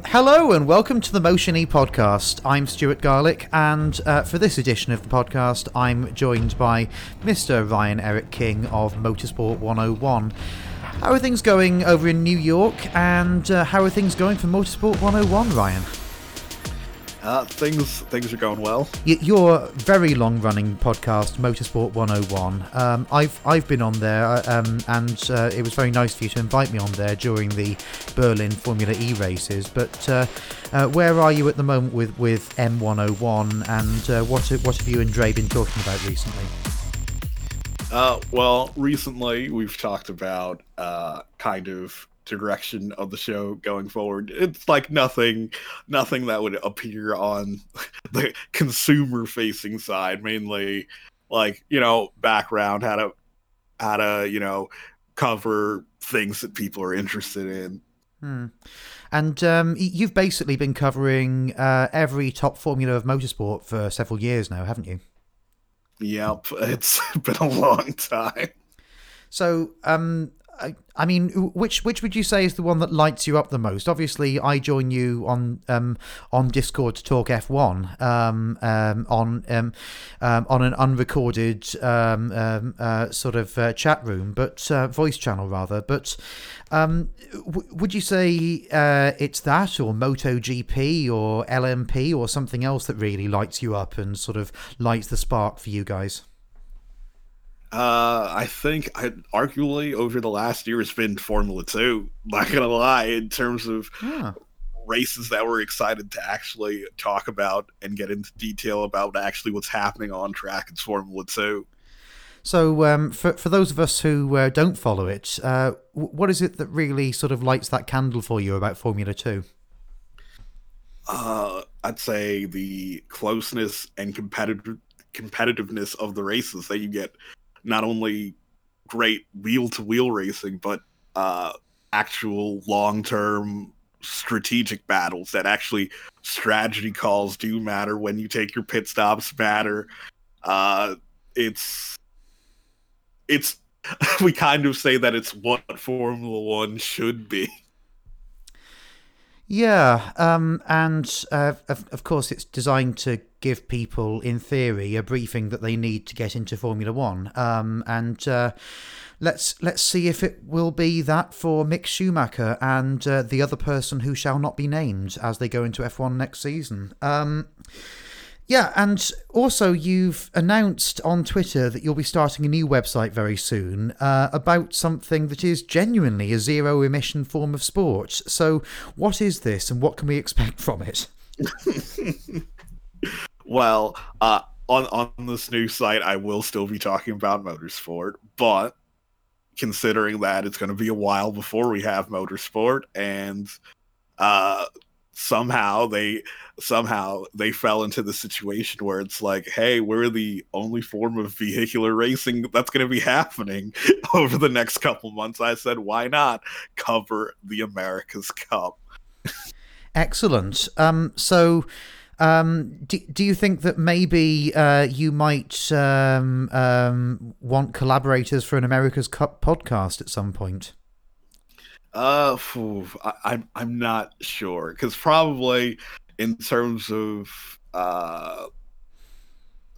Hello and welcome to the Motion E podcast. I'm Stuart Garlick, and uh, for this edition of the podcast, I'm joined by Mr. Ryan Eric King of Motorsport 101. How are things going over in New York, and uh, how are things going for Motorsport 101, Ryan? Uh, things things are going well. Y- Your very long-running podcast, Motorsport 101. Um, I've I've been on there, uh, um, and uh, it was very nice for you to invite me on there during the Berlin Formula E races. But uh, uh, where are you at the moment with with M101, and uh, what what have you and Dre been talking about recently? Uh, well, recently we've talked about uh, kind of direction of the show going forward. It's like nothing, nothing that would appear on the consumer-facing side. Mainly, like you know, background how to how to you know cover things that people are interested in. Hmm. And um, you've basically been covering uh, every top formula of motorsport for several years now, haven't you? Yep, it's been a long time. So, um, I, mean, which which would you say is the one that lights you up the most? Obviously, I join you on um, on Discord to talk F1 um, um, on um, um, on an unrecorded um, um, uh, sort of uh, chat room, but uh, voice channel rather. But um, w- would you say uh, it's that, or MotoGP, or LMP, or something else that really lights you up and sort of lights the spark for you guys? Uh, I think I, arguably over the last year it's been Formula Two. Not gonna lie, in terms of Ah. races that we're excited to actually talk about and get into detail about actually what's happening on track. It's Formula Two. So, um, for for those of us who uh, don't follow it, uh, what is it that really sort of lights that candle for you about Formula Two? Uh, I'd say the closeness and competitive competitiveness of the races that you get. Not only great wheel to wheel racing, but uh, actual long term strategic battles that actually strategy calls do matter when you take your pit stops matter. Uh, it's it's we kind of say that it's what Formula One should be. Yeah, um, and uh, of, of course, it's designed to give people, in theory, a briefing that they need to get into Formula One. Um, and uh, let's let's see if it will be that for Mick Schumacher and uh, the other person who shall not be named as they go into F1 next season. Um, yeah, and also you've announced on Twitter that you'll be starting a new website very soon uh, about something that is genuinely a zero emission form of sport. So, what is this and what can we expect from it? well, uh, on on this new site, I will still be talking about motorsport, but considering that it's going to be a while before we have motorsport, and uh, somehow they somehow they fell into the situation where it's like, hey, we're the only form of vehicular racing that's going to be happening over the next couple months. I said, why not cover the America's Cup? Excellent. Um, so, um, do, do you think that maybe uh, you might um, um, want collaborators for an America's Cup podcast at some point? Uh, phew, I, I'm I'm not sure because probably in terms of uh,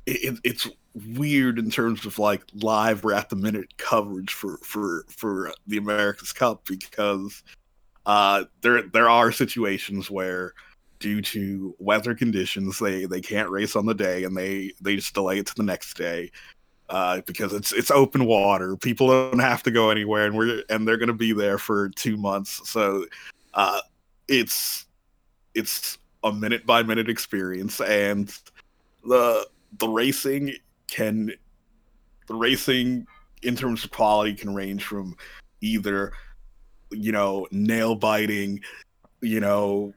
it, it's weird in terms of like live or at the minute coverage for for for the America's Cup because uh there there are situations where due to weather conditions they they can't race on the day and they they just delay it to the next day uh, because it's it's open water. People don't have to go anywhere, and we're and they're going to be there for two months. So uh, it's it's a minute by minute experience, and the the racing can the racing in terms of quality can range from either you know nail biting, you know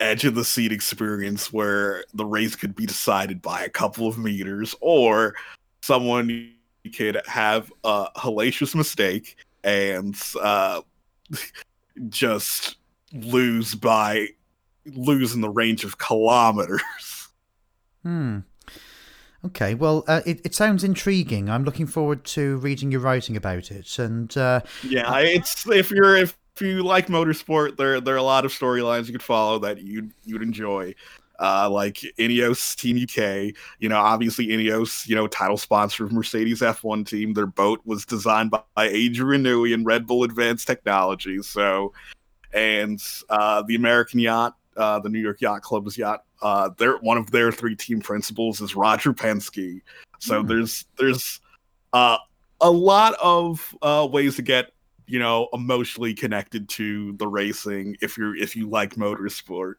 edge of the seat experience where the race could be decided by a couple of meters or someone could have a hellacious mistake and uh, just lose by lose in the range of kilometers. Hmm. Okay, well, uh, it, it sounds intriguing. I'm looking forward to reading your writing about it. And uh, Yeah, it's if you're if you like motorsport, there there are a lot of storylines you could follow that you you'd enjoy. Uh, like Ineos Team UK, you know, obviously Ineos, you know, title sponsor of Mercedes F1 team. Their boat was designed by, by Adrian Newey and Red Bull Advanced Technology. So, and uh, the American Yacht, uh, the New York Yacht Club's yacht, uh, their one of their three team principals is Roger Penske. So mm. there's there's uh, a lot of uh, ways to get you know emotionally connected to the racing if you're if you like motorsport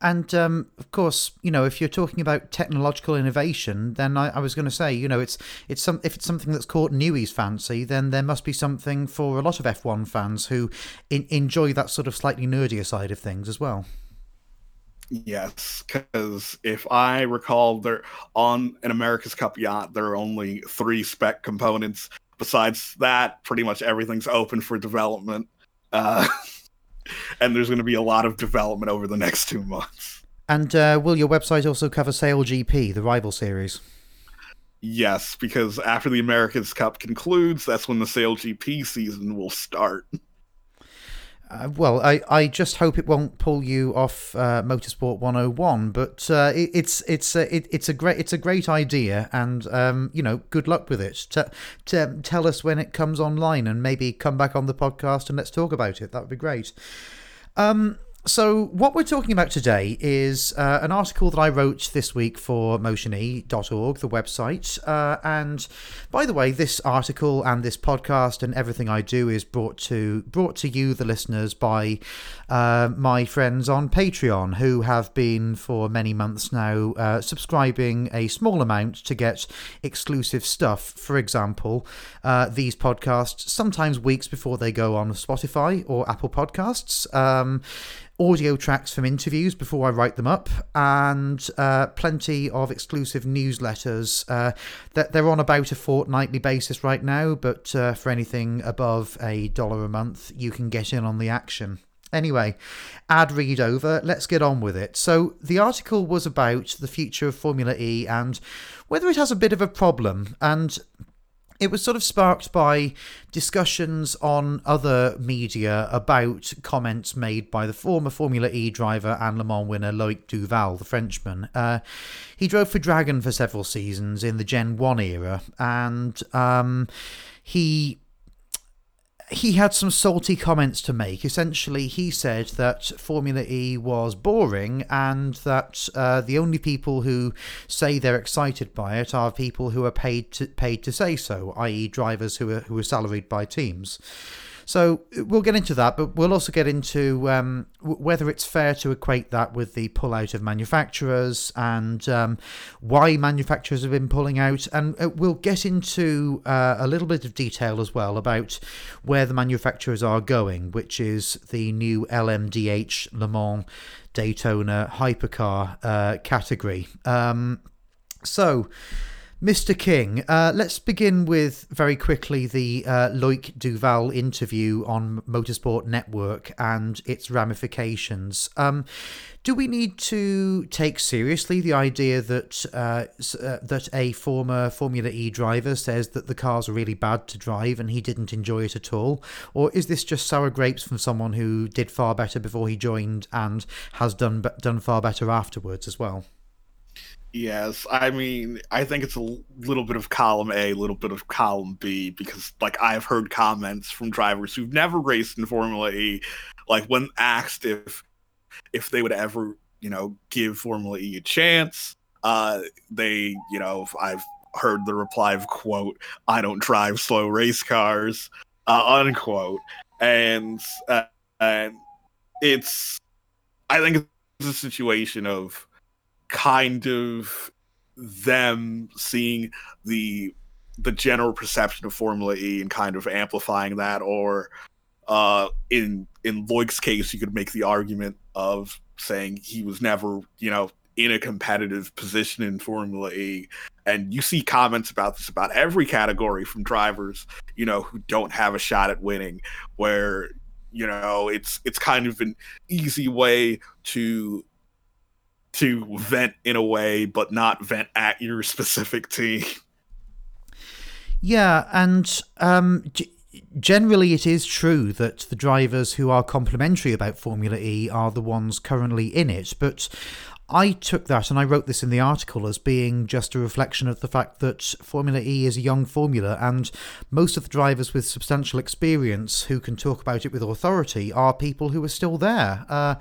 and um, of course, you know, if you're talking about technological innovation, then I, I was going to say, you know, it's it's some if it's something that's caught Newey's fancy, then there must be something for a lot of F1 fans who in, enjoy that sort of slightly nerdier side of things as well. Yes, because if I recall, there on an America's Cup yacht, there are only three spec components besides that, pretty much everything's open for development. Uh, and there's going to be a lot of development over the next two months. And uh, will your website also cover Sail GP, the rival series? Yes, because after the America's Cup concludes, that's when the Sail GP season will start. Uh, well, I, I just hope it won't pull you off uh, Motorsport 101, but uh, it, it's it's a, it, it's a great it's a great idea, and um, you know, good luck with it. T- t- tell us when it comes online, and maybe come back on the podcast and let's talk about it. That would be great. Um, so, what we're talking about today is uh, an article that I wrote this week for motione.org, the website. Uh, and by the way, this article and this podcast and everything I do is brought to brought to you, the listeners, by uh, my friends on Patreon, who have been for many months now uh, subscribing a small amount to get exclusive stuff. For example, uh, these podcasts sometimes weeks before they go on Spotify or Apple Podcasts. Um, audio tracks from interviews before I write them up, and uh, plenty of exclusive newsletters. Uh, that they're on about a fortnightly basis right now, but uh, for anything above a dollar a month, you can get in on the action. Anyway, ad read over, let's get on with it. So, the article was about the future of Formula E and whether it has a bit of a problem. And it was sort of sparked by discussions on other media about comments made by the former Formula E driver and Le Mans winner Loic Duval, the Frenchman. Uh, he drove for Dragon for several seasons in the Gen 1 era, and um, he he had some salty comments to make. Essentially, he said that Formula E was boring and that uh, the only people who say they're excited by it are people who are paid to, paid to say so, i.e., drivers who are who are salaried by teams. So we'll get into that, but we'll also get into um, whether it's fair to equate that with the pullout of manufacturers and um, why manufacturers have been pulling out. And uh, we'll get into uh, a little bit of detail as well about where the manufacturers are going, which is the new LMDH Le Mans Daytona hypercar uh, category. Um, so, Mr. King, uh, let's begin with very quickly the uh, Loic Duval interview on Motorsport Network and its ramifications. Um, do we need to take seriously the idea that uh, uh, that a former Formula E driver says that the cars are really bad to drive and he didn't enjoy it at all, or is this just sour grapes from someone who did far better before he joined and has done done far better afterwards as well? Yes, I mean, I think it's a little bit of column A, a little bit of column B, because like I've heard comments from drivers who've never raced in Formula E, like when asked if if they would ever, you know, give Formula E a chance, uh, they, you know, I've heard the reply of quote, "I don't drive slow race cars," uh, unquote, and uh, and it's, I think it's a situation of kind of them seeing the the general perception of Formula E and kind of amplifying that, or uh, in in Loic's case, you could make the argument of saying he was never, you know, in a competitive position in Formula E. And you see comments about this about every category from drivers, you know, who don't have a shot at winning, where you know it's it's kind of an easy way to to vent in a way, but not vent at your specific team. Yeah, and um, generally, it is true that the drivers who are complimentary about Formula E are the ones currently in it, but I took that and I wrote this in the article as being just a reflection of the fact that Formula E is a young formula and most of the drivers with substantial experience who can talk about it with authority are people who are still there. Uh,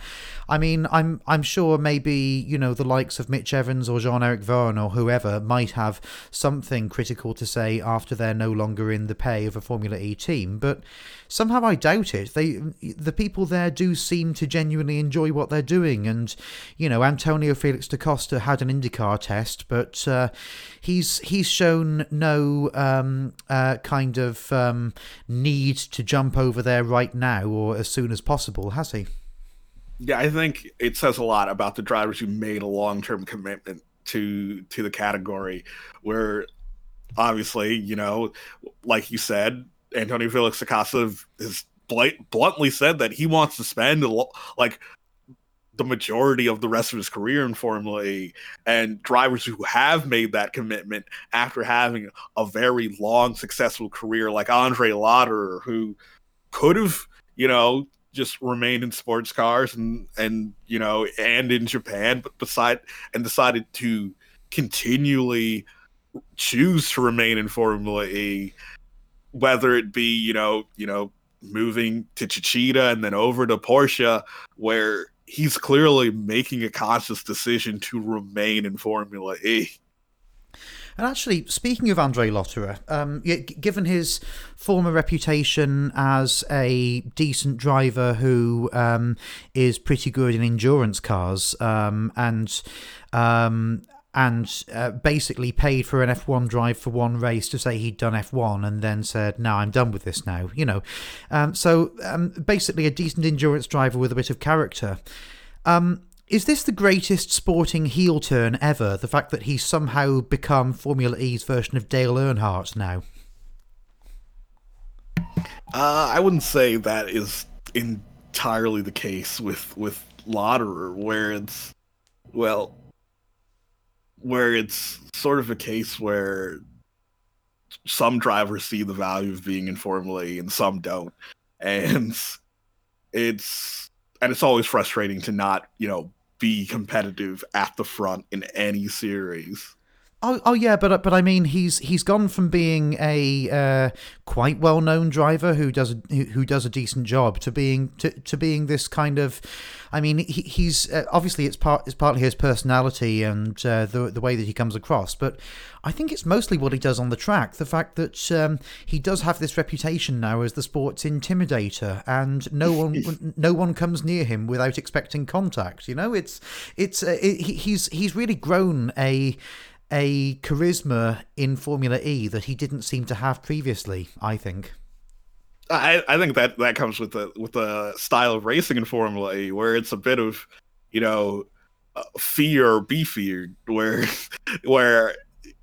I mean, I'm I'm sure maybe you know the likes of Mitch Evans or Jean-Eric Vergne or whoever might have something critical to say after they're no longer in the pay of a Formula E team, but somehow I doubt it. They the people there do seem to genuinely enjoy what they're doing, and you know Antonio Felix da Costa had an IndyCar test, but uh, he's he's shown no um, uh, kind of um, need to jump over there right now or as soon as possible, has he? Yeah, I think it says a lot about the drivers who made a long term commitment to to the category, where obviously you know, like you said, Antonio Felix da Costa has bluntly said that he wants to spend like the majority of the rest of his career in Formula E, and drivers who have made that commitment after having a very long, successful career, like Andre Lotterer, who could have, you know, just remained in sports cars and and you know and in Japan, but beside and decided to continually choose to remain in Formula E whether it be you know you know moving to Techeetah and then over to Porsche, where he's clearly making a conscious decision to remain in Formula E. And actually, speaking of Andre Lotterer, um, given his former reputation as a decent driver who um, is pretty good in endurance cars um, and um, and uh, basically paid for an F1 drive for one race to say he'd done F1 and then said, no, I'm done with this now, you know. Um, so um, basically, a decent endurance driver with a bit of character. Um, is this the greatest sporting heel turn ever? The fact that he's somehow become Formula E's version of Dale Earnhardt now? Uh, I wouldn't say that is entirely the case with with Lotterer, where it's well, where it's sort of a case where some drivers see the value of being in Formula E and some don't. And it's and it's always frustrating to not, you know, be competitive at the front in any series. Oh, oh yeah, but but I mean, he's he's gone from being a uh, quite well known driver who does a, who does a decent job to being to, to being this kind of, I mean, he, he's uh, obviously it's part it's partly his personality and uh, the the way that he comes across, but I think it's mostly what he does on the track. The fact that um, he does have this reputation now as the sports intimidator, and no one no one comes near him without expecting contact. You know, it's it's uh, it, he's he's really grown a a charisma in Formula E that he didn't seem to have previously. I think. I, I think that that comes with the with the style of racing in Formula E, where it's a bit of you know uh, fear be feared, where where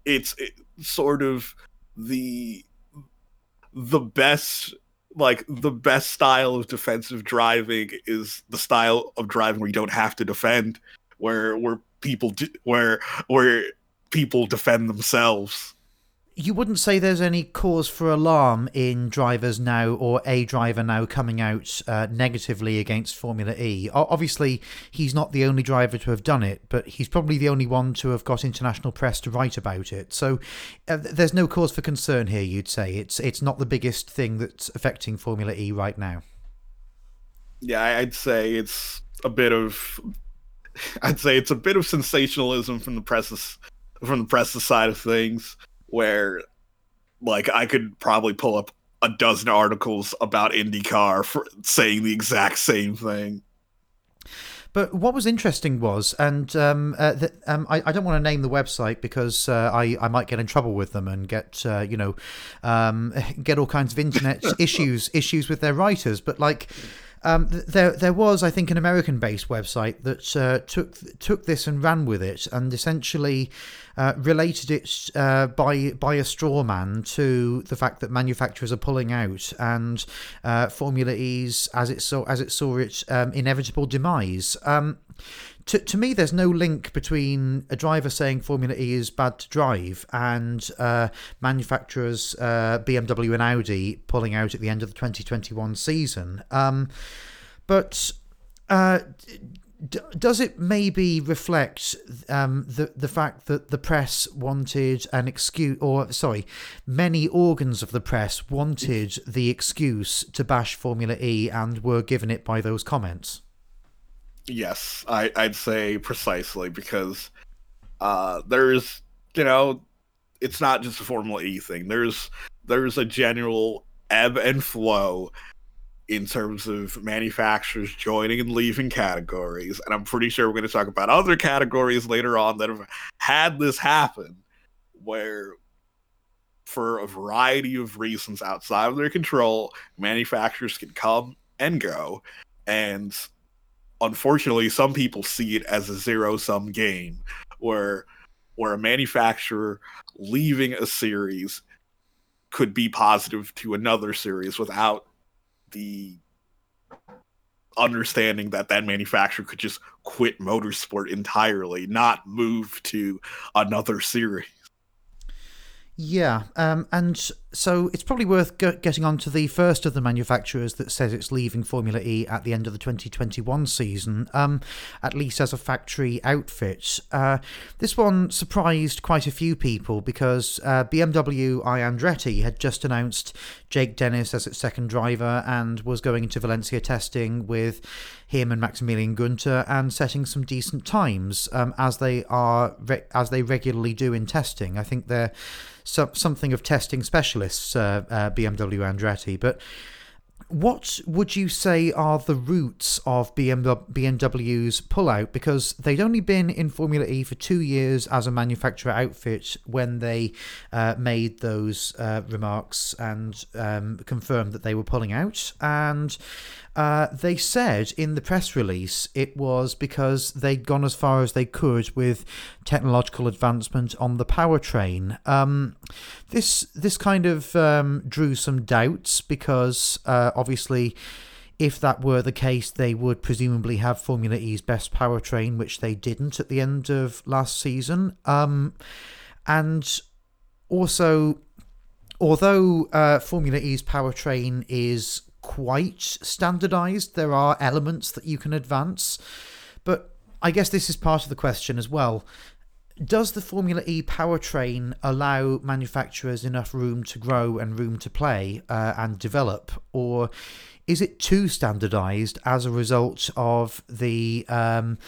it's, it's sort of the the best like the best style of defensive driving is the style of driving where you don't have to defend where where people do, where where people defend themselves. You wouldn't say there's any cause for alarm in drivers now or a driver now coming out uh, negatively against Formula E. Obviously, he's not the only driver to have done it, but he's probably the only one to have got international press to write about it. So uh, there's no cause for concern here, you'd say. It's, it's not the biggest thing that's affecting Formula E right now. Yeah, I'd say it's a bit of I'd say it's a bit of sensationalism from the press from the press side of things where like I could probably pull up a dozen articles about IndyCar for saying the exact same thing. But what was interesting was, and um, uh, the, um, I, I, don't want to name the website because uh, I, I might get in trouble with them and get uh, you know um, get all kinds of internet issues issues with their writers. But like um, there, there was, I think, an American-based website that uh, took took this and ran with it, and essentially uh, related it uh, by by a straw man to the fact that manufacturers are pulling out and uh, Formula E's as it saw as it saw its um, inevitable demise. Um, to, to me, there's no link between a driver saying Formula E is bad to drive and uh, manufacturers uh, BMW and Audi pulling out at the end of the 2021 season. Um, but uh, d- does it maybe reflect um, the the fact that the press wanted an excuse, or sorry, many organs of the press wanted the excuse to bash Formula E and were given it by those comments? Yes, I, I'd say precisely because uh, there's, you know, it's not just a Formula E thing. There's there's a general ebb and flow in terms of manufacturers joining and leaving categories, and I'm pretty sure we're going to talk about other categories later on that have had this happen, where for a variety of reasons outside of their control, manufacturers can come and go, and unfortunately, some people see it as a zero sum game where where a manufacturer leaving a series could be positive to another series without the understanding that that manufacturer could just quit motorsport entirely, not move to another series. Yeah, um, and so it's probably worth getting on to the first of the manufacturers that says it's leaving Formula E at the end of the 2021 season, um, at least as a factory outfit. Uh, this one surprised quite a few people because uh, BMW i Andretti had just announced Jake Dennis as its second driver and was going into Valencia testing with him and Maximilian Günther and setting some decent times um, as they are re- as they regularly do in testing. I think they're so, something of testing specialists, uh, uh, BMW Andretti. But what would you say are the roots of BMW's pullout? Because they'd only been in Formula E for two years as a manufacturer outfit when they uh, made those uh, remarks and um, confirmed that they were pulling out. And uh, they said in the press release it was because they'd gone as far as they could with technological advancement on the powertrain. Um, this this kind of um, drew some doubts because uh, obviously. If that were the case, they would presumably have Formula E's best powertrain, which they didn't at the end of last season. Um, and also, although uh, Formula E's powertrain is quite standardized. There are elements that you can advance. But I guess this is part of the question as well. Does the Formula E powertrain allow manufacturers enough room to grow and room to play uh, and develop? Or is it too standardized as a result of the. Um,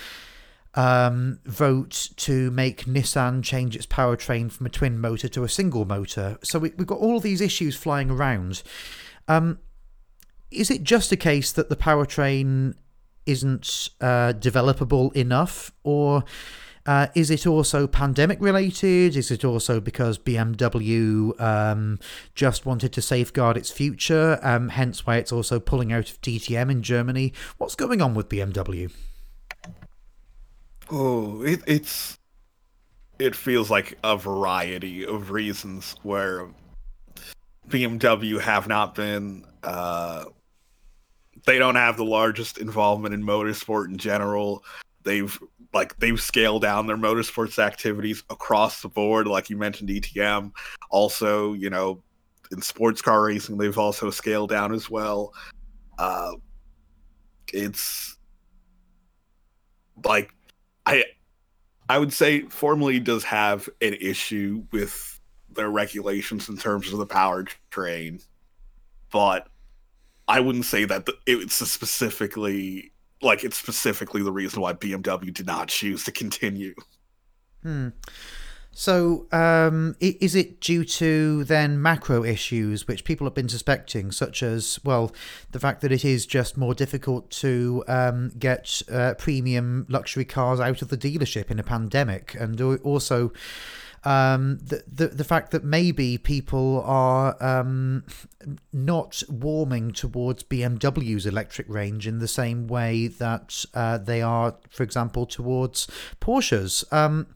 um, vote to make Nissan change its powertrain from a twin motor to a single motor. So we, have got all these issues flying around. Um, is it just a case that the powertrain isn't uh, developable enough, or uh, is it also pandemic related? Is it also because BMW um, just wanted to safeguard its future, um, hence why it's also pulling out of DTM in Germany? What's going on with BMW? Oh, it, it's it feels like a variety of reasons where BMW have not been uh, they don't have the largest involvement in motorsport in general. They've like they've scaled down their motorsports activities across the board, like you mentioned DTM. Also, you know, in sports car racing, they've also scaled down as well. Uh, it's like I I would say Formula does have an issue with their regulations in terms of the powertrain, but I wouldn't say that the, it's specifically like it's specifically the reason why BMW did not choose to continue. Hmm. So, um, is it due to then macro issues which people have been suspecting, such as, well, the fact that it is just more difficult to um, get uh, premium luxury cars out of the dealership in a pandemic, and also um, the, the the fact that maybe people are um, not warming towards BMW's electric range in the same way that uh, they are, for example, towards Porsches. Um,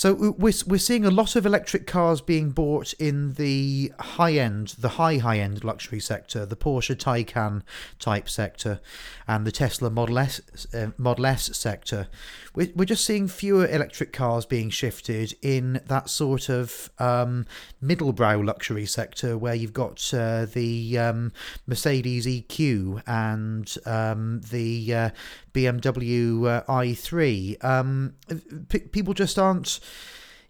So we're we're seeing a lot of electric cars being bought in the high end, the high high end luxury sector, the Porsche Taycan type sector, and the Tesla Model S uh, Model S sector. We're we're just seeing fewer electric cars being shifted in that sort of um, middlebrow luxury sector where you've got uh, the um, Mercedes EQ and um, the uh, BMW uh, i3. Um, p- people just aren't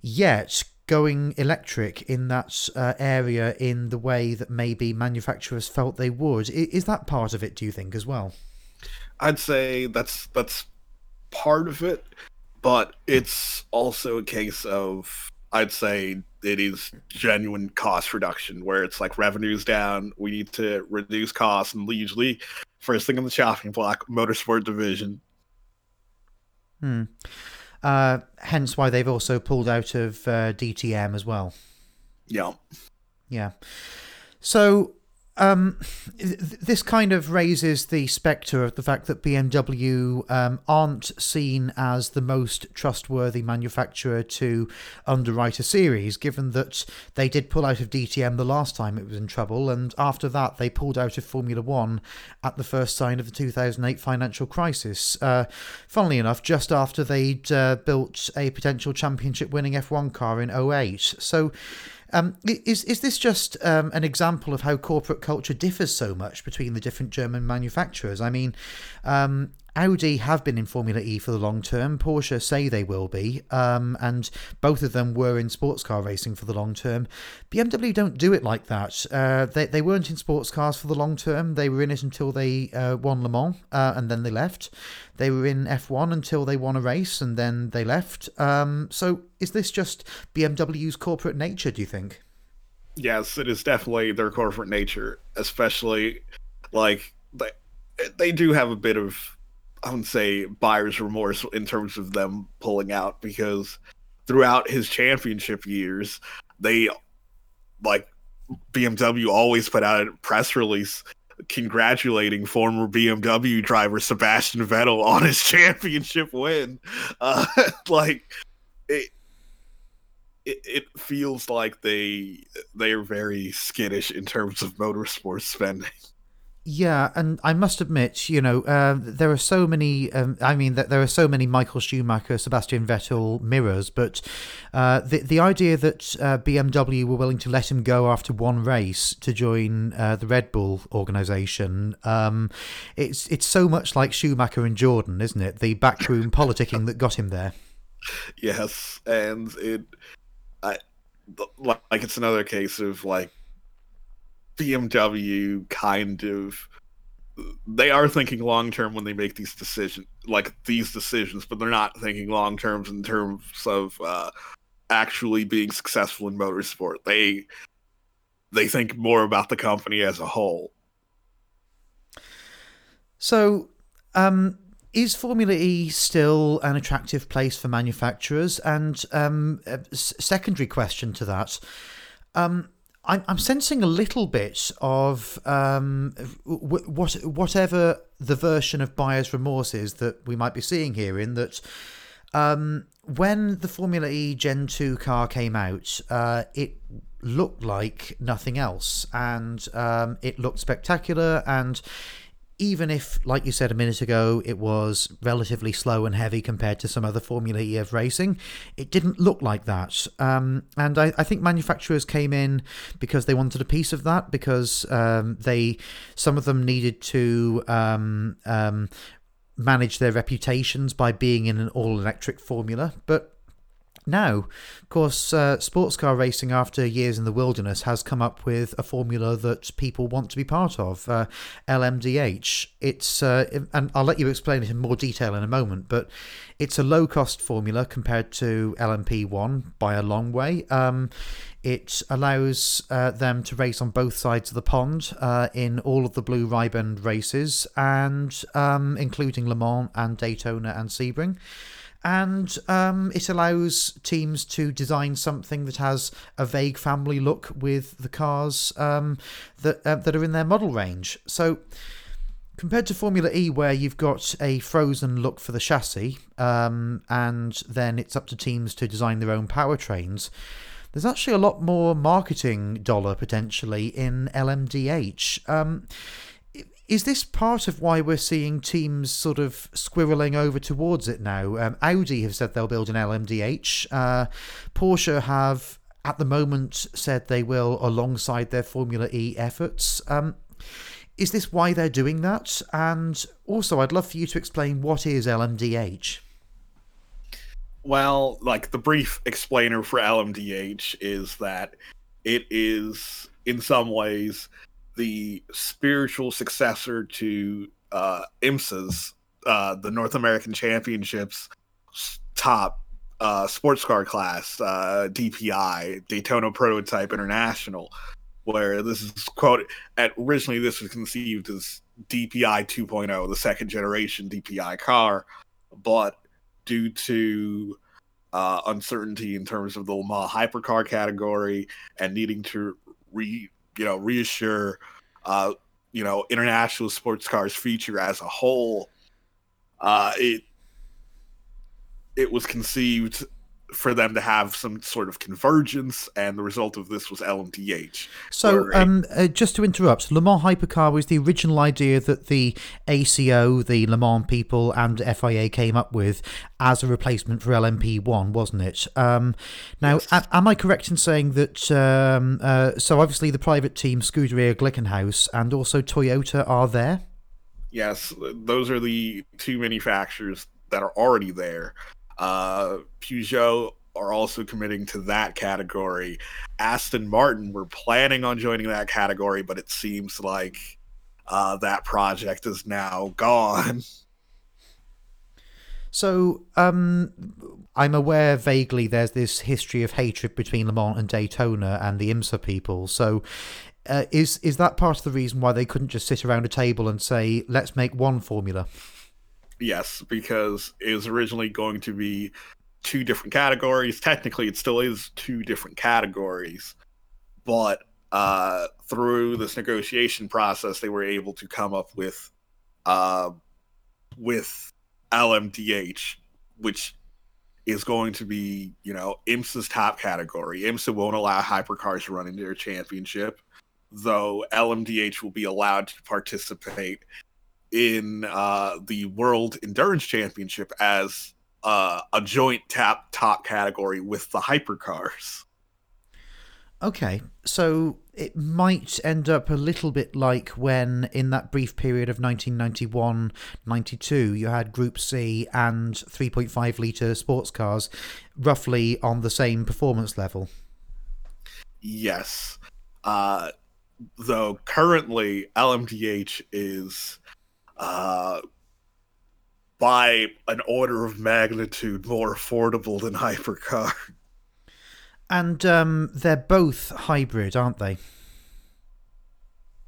yet going electric in that uh, area in the way that maybe manufacturers felt they would. Is that part of it? Do you think as well? I'd say that's that's part of it, but it's also a case of I'd say it is genuine cost reduction where it's like revenues down, we need to reduce costs, and usually first thing in the chopping block, motorsport division. Hmm. Uh, hence why they've also pulled out of uh, DTM as well. Yeah. Yeah. So um, this kind of raises the spectre of the fact that BMW um, aren't seen as the most trustworthy manufacturer to underwrite a series, given that they did pull out of DTM the last time it was in trouble, and after that they pulled out of Formula One at the first sign of the 2008 financial crisis. Uh, funnily enough, just after they'd uh, built a potential championship winning F1 car in 08. So um, is is this just um, an example of how corporate culture differs so much between the different German manufacturers? I mean, um, Audi have been in Formula E for the long term. Porsche say they will be, um, and both of them were in sports car racing for the long term. BMW don't do it like that. Uh, they they weren't in sports cars for the long term. They were in it until they uh, won Le Mans, uh, and then they left. They were in F1 until they won a race, and then they left. Um, so is this just BMW's corporate nature? Do you think? Yes, it is definitely their corporate nature, especially like they they do have a bit of I wouldn't say buyer's remorse in terms of them pulling out because throughout his championship years, they like BMW always put out a press release congratulating former BMW driver Sebastian Vettel on his championship win. Uh, like it, it, it feels like they they are very skittish in terms of motorsport spending. Yeah, and I must admit, you know, uh, there are so many. Um, I mean, that there are so many Michael Schumacher, Sebastian Vettel mirrors, but uh, the the idea that uh, BMW were willing to let him go after one race to join uh, the Red Bull organization, um, it's it's so much like Schumacher and Jordan, isn't it? The backroom politicking that got him there. Yes, and it, I, like it's another case of like BMW kind of they are thinking long term when they make these decisions, like these decisions, but they're not thinking long terms in terms of uh, actually being successful in motorsport. They they think more about the company as a whole. So, um, is Formula E still an attractive place for manufacturers? And um, secondary question to that. Um, I'm, I'm sensing a little bit of um, what whatever the version of buyer's remorse is that we might be seeing here. In that, um, when the Formula E Gen Two car came out, uh, it looked like nothing else, and um, it looked spectacular, and even if, like you said a minute ago, it was relatively slow and heavy compared to some other Formula E of racing, it didn't look like that. Um, and I, I, think manufacturers came in because they wanted a piece of that, because um, they some of them needed to um, um manage their reputations by being in an all electric formula, but now, of course, uh, sports car racing, after years in the wilderness, has come up with a formula that people want to be part of. Uh, LMDH. It's uh, and I'll let you explain it in more detail in a moment, but it's a low-cost formula compared to LMP1 by a long way. Um, it allows uh, them to race on both sides of the pond uh, in all of the Blue Riband races, and um, including Le Mans and Daytona and Sebring and um, it allows teams to design something that has a vague family look with the cars um, that uh, that are in their model range. So Compared to Formula E, where you've got a frozen look for the chassis, um, and then it's up to teams to design their own powertrains, there's actually a lot more marketing dollar potentially in LMDH. Is this part of why we're seeing teams sort of squirreling over towards it now? Um, Audi have said they'll build an LMDH. Uh, Porsche have, at the moment, said they will alongside their Formula E efforts. Um, is this why they're doing that? And also, I'd love for you to explain what is LMDH. Well, like the brief explainer for LMDH is that it is, in some ways, the spiritual successor to uh, IMSA's, uh, the North American Championships top uh, sports car class, uh, DPI, Daytona Prototype International, where this is quote at originally this was conceived as DPI 2.0, the second generation DPI car, but due to uh, uncertainty in terms of the Le Mans hypercar category and needing to re you know reassure uh, you know international sports cars feature as a whole, uh, it it was conceived for them to have some sort of convergence, and the result of this was LMDH. So, um, uh, just to interrupt, Le Mans Hypercar was the original idea that the ACO, the Le Mans people, and FIA came up with as a replacement for LMP1, wasn't it? Um, now, yes. a- am I correct in saying that? Um, uh, so, obviously, the private team Scuderia Glickenhaus and also Toyota are there. Yes, those are the two manufacturers that are already there. Uh, Peugeot are also committing to that category. Aston Martin were planning on joining that category, but it seems like uh, that project is now gone. So, um, I'm aware vaguely there's this history of hatred between Le Mans and Daytona and the IMSA people. So, uh, is is that part of the reason why they couldn't just sit around a table and say, "Let's make one formula"? Yes, because it was originally going to be two different categories. Technically, it still is two different categories, but uh, through this negotiation process, they were able to come up with uh, with LMDH, which is going to be, you know, IMSA's top category. IMSA won't allow hypercars to run in their championship, though LMDH will be allowed to participate in uh, the World Endurance Championship as uh, a joint tap top category with the hypercars. Okay, so it might end up a little bit like when, in that brief period of 1991 92, you had Group C and 3.5 litre sports cars roughly on the same performance level. Yes. Uh, though currently, LMDH is uh, by an order of magnitude more affordable than hypercar. And um, they're both hybrid, aren't they?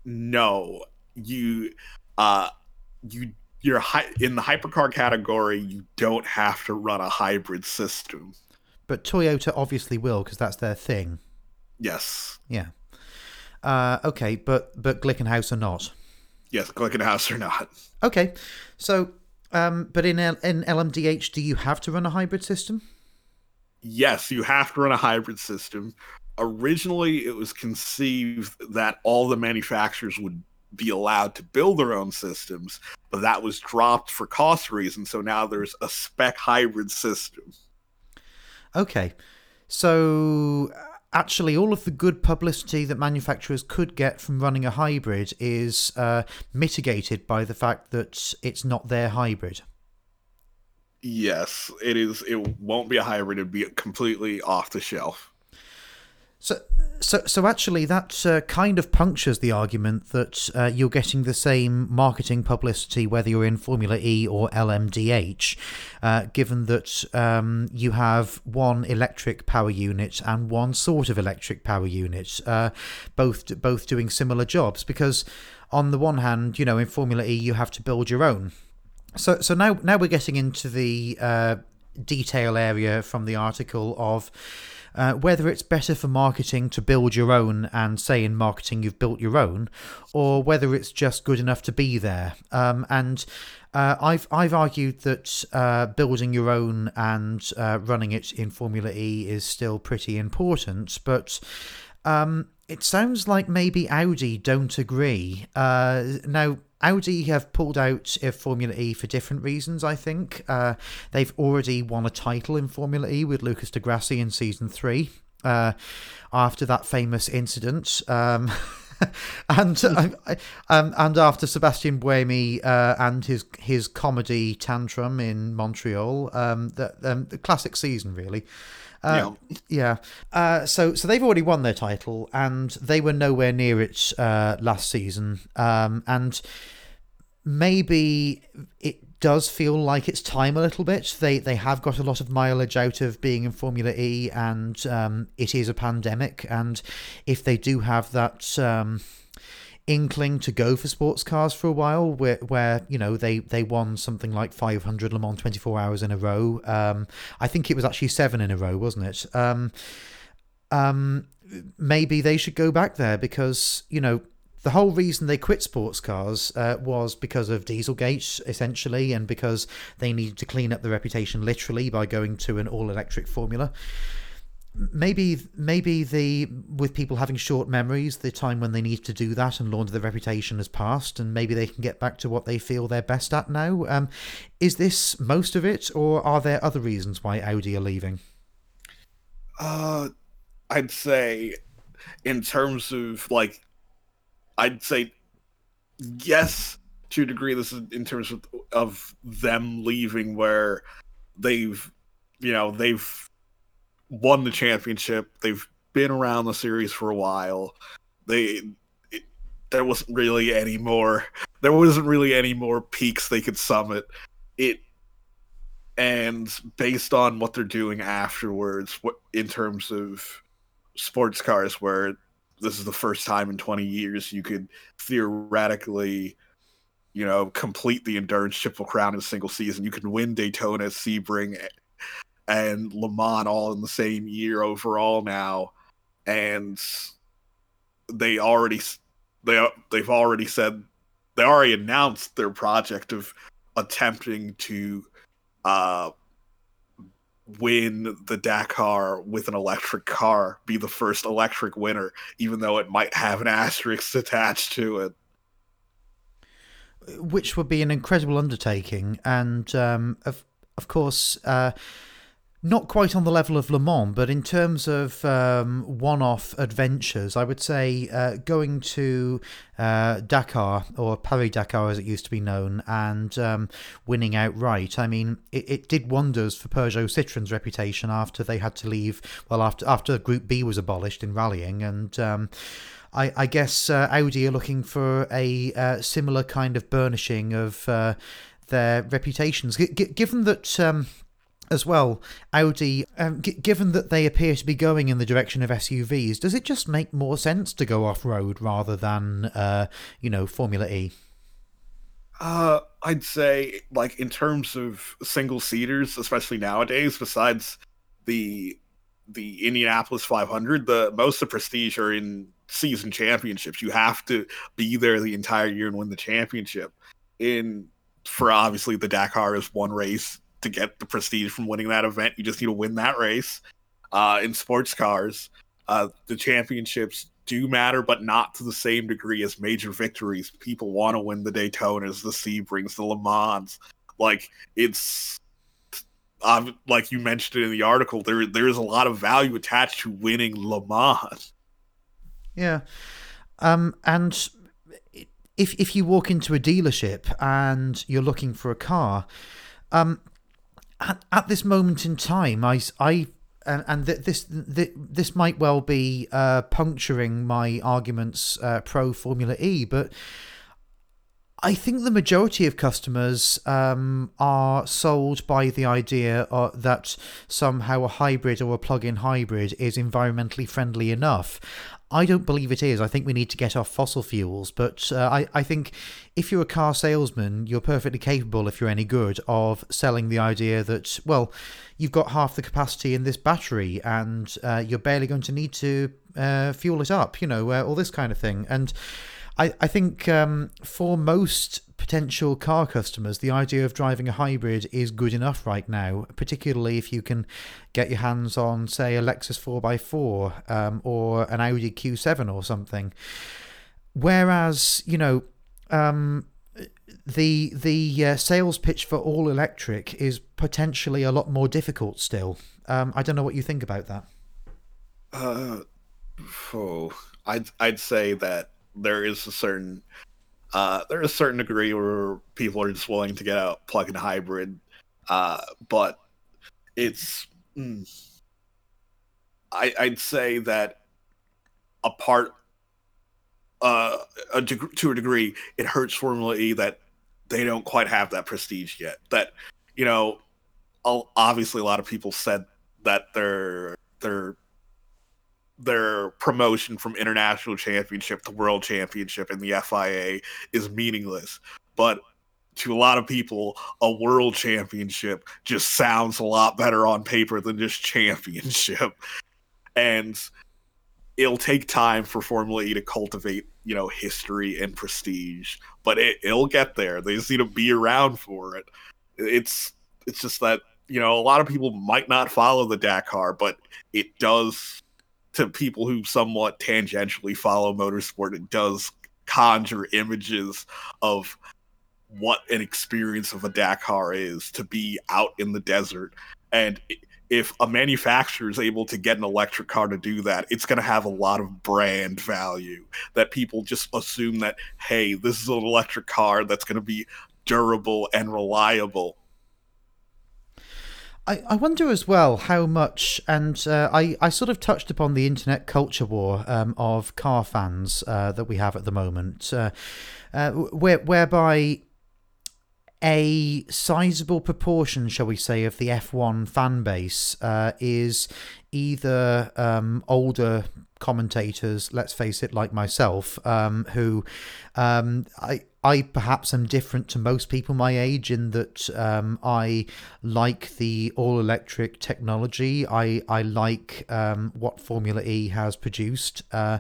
No, you, uh, you, you're hi- in the hypercar category. You don't have to run a hybrid system. But Toyota obviously will because that's their thing. Yes. Yeah. Uh, okay, but but Glickenhaus are not. Yes, Glickenhaus or not. Okay, so um, but in L- in LMDH, do you have to run a hybrid system? Yes, you have to run a hybrid system. Originally, it was conceived that all the manufacturers would be allowed to build their own systems, but that was dropped for cost reasons. So now there's a spec hybrid system. Okay, so actually all of the good publicity that manufacturers could get from running a hybrid is uh, mitigated by the fact that it's not their hybrid. Yes, it is. It won't be a hybrid. It'd be completely off the shelf. So, so, so actually, that uh, kind of punctures the argument that uh, you're getting the same marketing publicity whether you're in Formula E or LMDH, uh, given that um, you have one electric power unit and one sort of electric power unit, uh, both both doing similar jobs. Because on the one hand, you know, in Formula E you have to build your own. So, so now now we're getting into the uh, detail area from the article of uh, whether it's better for marketing to build your own and say in marketing you've built your own, or whether it's just good enough to be there. Um, and uh, I've I've argued that uh, building your own and uh, running it in Formula E is still pretty important, but um, it sounds like maybe Audi don't agree. Uh, now. Audi have pulled out of Formula E for different reasons, I think. Uh, they've already won a title in Formula E with Lucas di Grassi in season three uh, after that famous incident. Um, and um, and after Sebastian Buemi uh, and his his comedy tantrum in Montreal, um, the, um, the classic season really. Uh, yeah. yeah. Uh, so so they've already won their title, and they were nowhere near it uh, last season. Um, and maybe it does feel like it's time a little bit. They they have got a lot of mileage out of being in Formula E, and um, it is a pandemic. And if they do have that. Um, inkling to go for sports cars for a while where where you know they they won something like 500 Le Mans 24 hours in a row. Um I think it was actually 7 in a row wasn't it? Um um maybe they should go back there because you know the whole reason they quit sports cars uh, was because of Dieselgate, essentially, and because they needed to clean up the reputation literally by going to an all electric formula maybe maybe the with people having short memories the time when they need to do that and launder their reputation has passed and maybe they can get back to what they feel they're best at now. Um, is this most of it or are there other reasons why audi are leaving? Uh i'd say in terms of like i'd say yes to a degree this is in terms of, of them leaving where they've you know they've won the championship. They've been around the series for a while. They there wasn't really any more. There wasn't really any more peaks they could summit. It and based on what they're doing afterwards, what in terms of sports cars, where this is the first time in 20 years you could theoretically you know, complete the endurance triple crown in a single season. You can win Daytona, Sebring, and Le Mans all in the same year overall now, and they already they they've already said they already announced their project of attempting to uh, win the Dakar with an electric car, be the first electric winner, even though it might have an asterisk attached to it. Which would be an incredible undertaking, and um, of of course. Uh, not quite on the level of Le Mans, but in terms of um, one off adventures, I would say uh, going to uh, Dakar, or Paris Dakar as it used to be known, and um, winning outright. I mean, it, it, did wonders for Peugeot Citroen's reputation after they had to leave, well, after, after Group B was abolished in rallying. And. Um, I, I, guess uh, Audi are looking for a uh, similar kind of burnishing of uh, their reputations. G- given that um, as well, Audi, um, g- given that they appear to be going in the direction of SUVs, does it just make more sense to go off road rather than, uh, you know, Formula E? Uh, I'd say, like, in terms of single seaters, especially nowadays, besides the the Indianapolis 500, the most of prestige are in season championships. You have to be there the entire year and win the championship. In for obviously the Dakar is one race to get the prestige from winning that event. You just need to win that race. Uh, in sports cars, uh, the championships do matter, but not to the same degree as major victories. People want to win the Daytonas, the Sebrings, the Le Mans. Like it's um, like you mentioned in the article, there there is a lot of value attached to winning Le Mans. Yeah, um, and if if you walk into a dealership and you're looking for a car, um, at, at this moment in time, I, I and, and th- this th- this might well be uh, puncturing my arguments uh, pro Formula E, but I think the majority of customers um, are sold by the idea uh, that somehow a hybrid or a plug-in hybrid is environmentally friendly enough. I don't believe it is. I think we need to get off fossil fuels. But uh, I, I think if you're a car salesman, you're perfectly capable, if you're any good, of selling the idea that, well, you've got half the capacity in this battery and uh, you're barely going to need to uh, fuel it up, you know, uh, all this kind of thing. And I, I think um, for most potential car customers, the idea of driving a hybrid is good enough right now, particularly if you can get your hands on, say, a Lexus 4x4 um, or an Audi Q7 or something. Whereas, you know, um, the the uh, sales pitch for all electric is potentially a lot more difficult still. Um, I don't know what you think about that. Uh, oh, I'd I'd say that there is a certain uh, there's a certain degree where people are just willing to get a plug-in hybrid, uh, but it's mm, I, I'd say that a part uh, a deg- to a degree, it hurts Formula E that they don't quite have that prestige yet. That you know, obviously a lot of people said that their their their promotion from international championship to world championship in the FIA is meaningless. But to a lot of people, a world championship just sounds a lot better on paper than just championship. And it'll take time for Formula E to cultivate, you know, history and prestige, but it, it'll get there. They just need to be around for it. It's it's just that you know a lot of people might not follow the Dakar, but it does to people who somewhat tangentially follow motorsport, it does conjure images of what an experience of a Dakar is to be out in the desert. And if a manufacturer is able to get an electric car to do that, it's going to have a lot of brand value that people just assume that, hey, this is an electric car that's going to be durable and reliable. I, I wonder as well how much, and uh, I, I sort of touched upon the internet culture war um, of car fans uh, that we have at the moment, uh, uh where, whereby a sizable proportion, shall we say, of the F1 fan base uh, is either um, older commentators, let's face it, like myself, um, who um, I I perhaps am different to most people my age in that um, I like the all electric technology. I I like um, what Formula E has produced uh,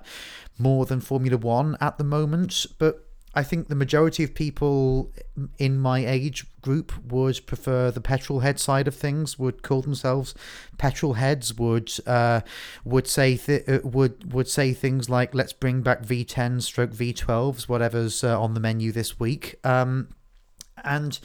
more than Formula One at the moment, but I think the majority of people in my age group would prefer the petrol head side of things. Would call themselves petrol heads. Would uh, would say th- uh, would would say things like "Let's bring back V10s, stroke V12s, whatever's uh, on the menu this week." Um, and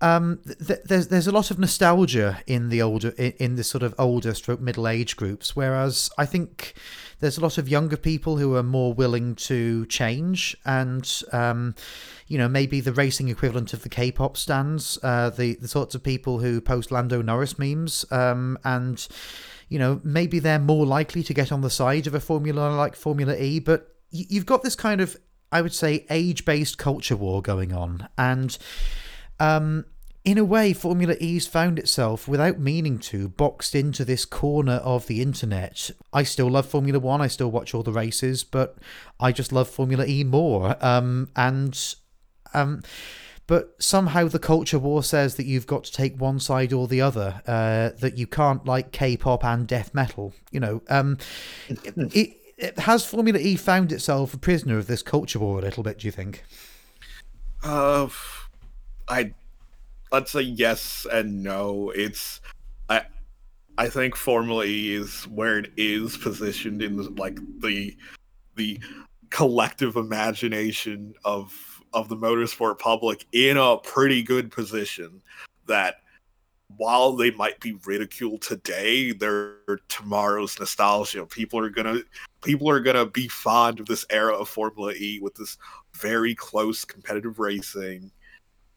um, th- there's there's a lot of nostalgia in the older in, in the sort of older stroke middle age groups, whereas I think there's a lot of younger people who are more willing to change and um, you know maybe the racing equivalent of the K-pop stands, uh, the the sorts of people who post Lando Norris memes um, and you know maybe they're more likely to get on the side of a formula like Formula E, but you've got this kind of I would say age-based culture war going on and. Um, in a way, Formula E's found itself, without meaning to, boxed into this corner of the internet. I still love Formula One, I still watch all the races, but I just love Formula E more. Um, and. Um, but somehow the culture war says that you've got to take one side or the other, uh, that you can't like K-pop and death metal. You know, um, it, it, has Formula E found itself a prisoner of this culture war a little bit? Do you think? Uh, I let's say yes and no. It's I I think Formula E is where it is positioned in the, like the the collective imagination of of the motorsport public in a pretty good position that while they might be ridiculed today, they're tomorrow's nostalgia. People are gonna people are gonna be fond of this era of Formula E with this very close competitive racing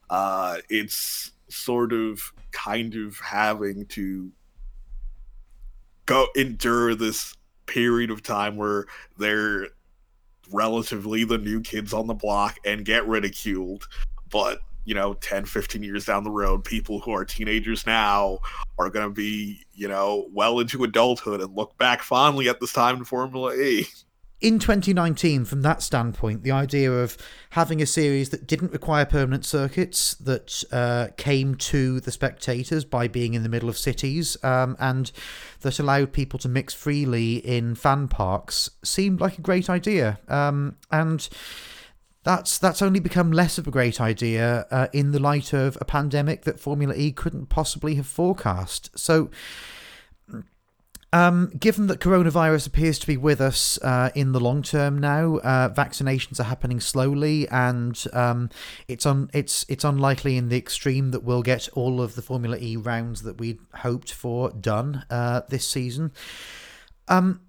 uh, it's sort of kind of having to go endure this period of time where they're relatively the new kids on the block and get ridiculed. But you know 10 15 years down the road people who are teenagers now are going to be you know well into adulthood and look back fondly at this time in formula e in 2019, from that standpoint, the idea of having a series that didn't require permanent circuits, that uh, came to the spectators by being in the middle of cities, um, and that allowed people to mix freely in fan parks, seemed like a great idea. Um, and that's that's only become less of a great idea uh, in the light of a pandemic that Formula E couldn't possibly have forecast. So um, given that coronavirus appears to be with us uh, in the long term now, uh, vaccinations are happening slowly, and um, it's un- it's it's unlikely in the extreme that we'll get all of the Formula E rounds that we'd hoped for done uh, this season. Um,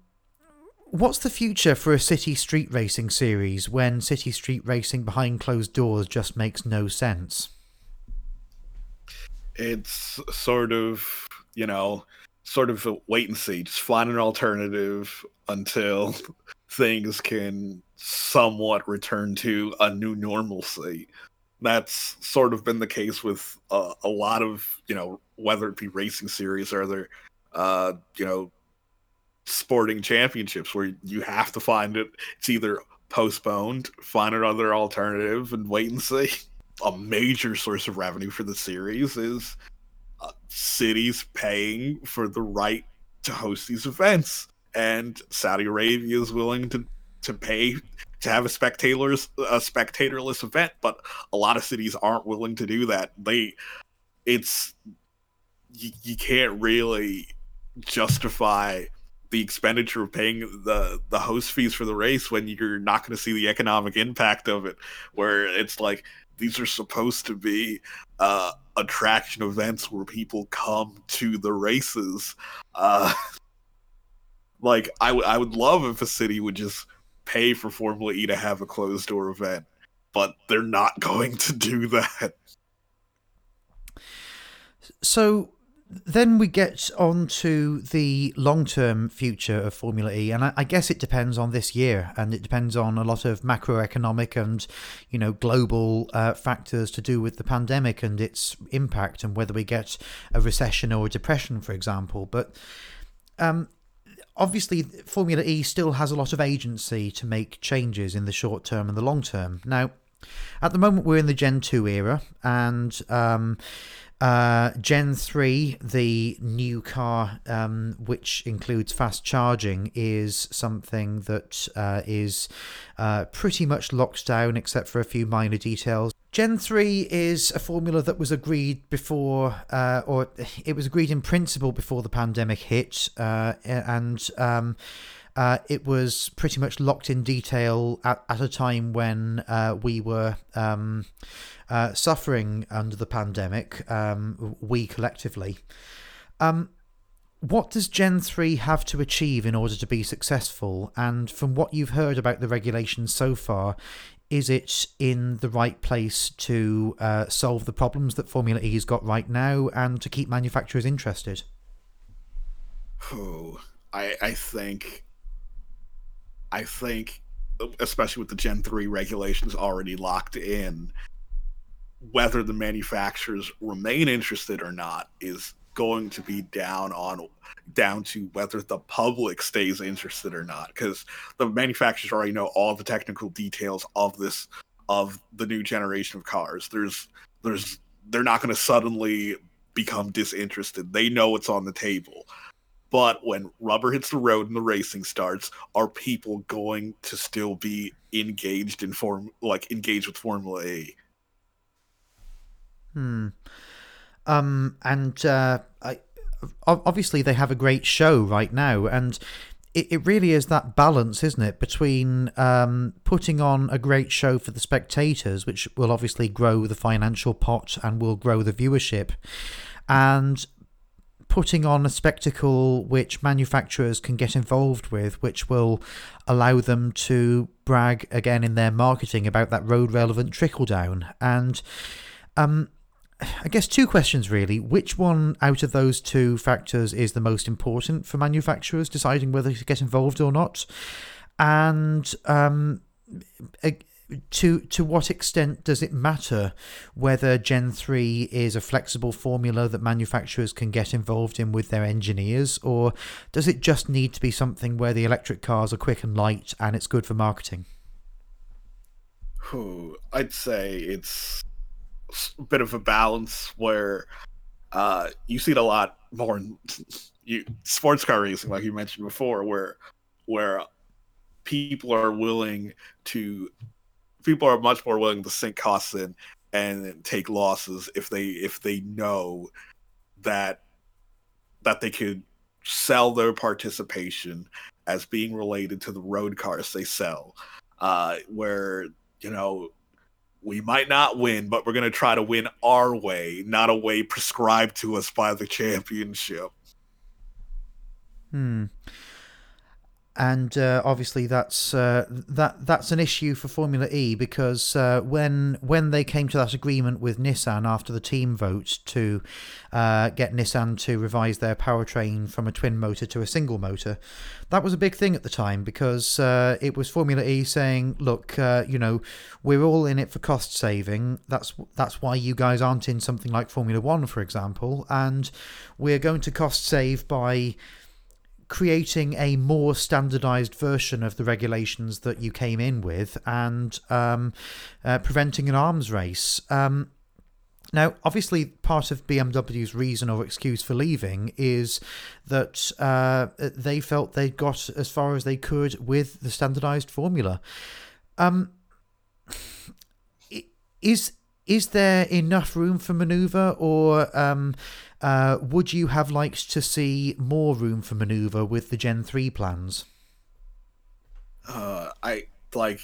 what's the future for a city street racing series when city street racing behind closed doors just makes no sense? It's sort of you know sort of a wait and see, just find an alternative until things can somewhat return to a new normalcy. That's sort of been the case with uh, a lot of, you know, whether it be racing series or other, uh, you know, sporting championships where you have to find it. It's either postponed, find another alternative, and wait and see. A major source of revenue for the series is cities paying for the right to host these events, and Saudi Arabia is willing to to pay to have a spectators a spectatorless event, but a lot of cities aren't willing to do that. They, it's you, you can't really justify the expenditure of paying the the host fees for the race when you're not going to see the economic impact of it. Where it's like these are supposed to be uh, attraction events where people come to the races. Uh, like I, would love if a city would just pay for Formula E to have a closed door event, but they're not going to do that. So then we get on to the long term future of Formula E, and I, I, guess it depends on this year, and it depends on a lot of macroeconomic and you know global uh, factors to do with the pandemic and its impact, and whether we get a recession or a depression, for example. But um, obviously, Formula E still has a lot of agency to make changes in the short term and the long term. Now, at the moment, we're in the Gen two era, and um, uh, Gen 3, the new car, um, which includes fast charging, is something that uh, is uh, pretty much locked down except for a few minor details. Gen 3 is a formula that was agreed before, uh, or it was agreed in principle before the pandemic hit, uh, and um, uh, it was pretty much locked in detail at, at a time when uh, we were um, uh, suffering under the pandemic, um, we collectively. Um, what does Gen 3 have to achieve in order to be successful? And from what you've heard about the regulations so far, is it in the right place to uh, solve the problems that Formula E's got right now and to keep manufacturers interested? Oh, I, I think I think, especially with the Gen 3 regulations already locked in, whether the manufacturers remain interested or not is going to be down on down to whether the public stays interested or not because the manufacturers already know all the technical details of this of the new generation of cars. There's there's they're not going to suddenly become disinterested. They know what's on the table but when rubber hits the road and the racing starts, are people going to still be engaged in form like engaged with Formula E? Hmm. Um. And uh, I obviously they have a great show right now, and it, it really is that balance, isn't it, between um, putting on a great show for the spectators, which will obviously grow the financial pot and will grow the viewership, and putting on a spectacle which manufacturers can get involved with, which will allow them to brag again in their marketing about that road relevant trickle down. And um, I guess two questions really. Which one out of those two factors is the most important for manufacturers deciding whether to get involved or not? And um, to to what extent does it matter whether Gen 3 is a flexible formula that manufacturers can get involved in with their engineers or does it just need to be something where the electric cars are quick and light and it's good for marketing? I'd say it's a bit of a balance where uh, you see it a lot more in you, sports car racing, like you mentioned before, where where people are willing to people are much more willing to sink costs in and take losses if they if they know that that they could sell their participation as being related to the road cars they sell. Uh where you know we might not win but we're going to try to win our way not a way prescribed to us by the championship. Hmm and uh, obviously that's uh, that that's an issue for Formula E because uh, when when they came to that agreement with Nissan after the team vote to uh, get Nissan to revise their powertrain from a twin motor to a single motor, that was a big thing at the time because uh, it was Formula E saying, "Look, uh, you know, we're all in it for cost saving. That's that's why you guys aren't in something like Formula One, for example, and we're going to cost save by." Creating a more standardized version of the regulations that you came in with and um, uh, preventing an arms race. Um, now, obviously, part of BMW's reason or excuse for leaving is that uh, they felt they got as far as they could with the standardized formula. Um, is is there enough room for maneuver, or um, uh, would you have liked to see more room for maneuver with the Gen three plans? Uh, I like.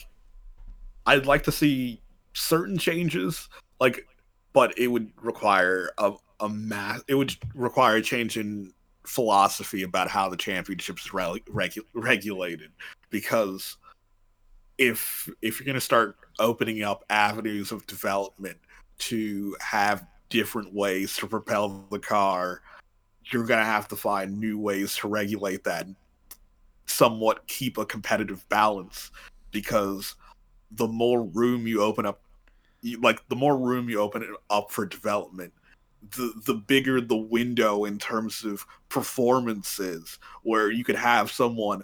I'd like to see certain changes, like, but it would require a a mass. It would require a change in philosophy about how the championships re- regu- regulated, because if if you're going to start opening up avenues of development to have different ways to propel the car, you're going to have to find new ways to regulate that somewhat keep a competitive balance because the more room you open up like the more room you open it up for development the the bigger the window in terms of performances where you could have someone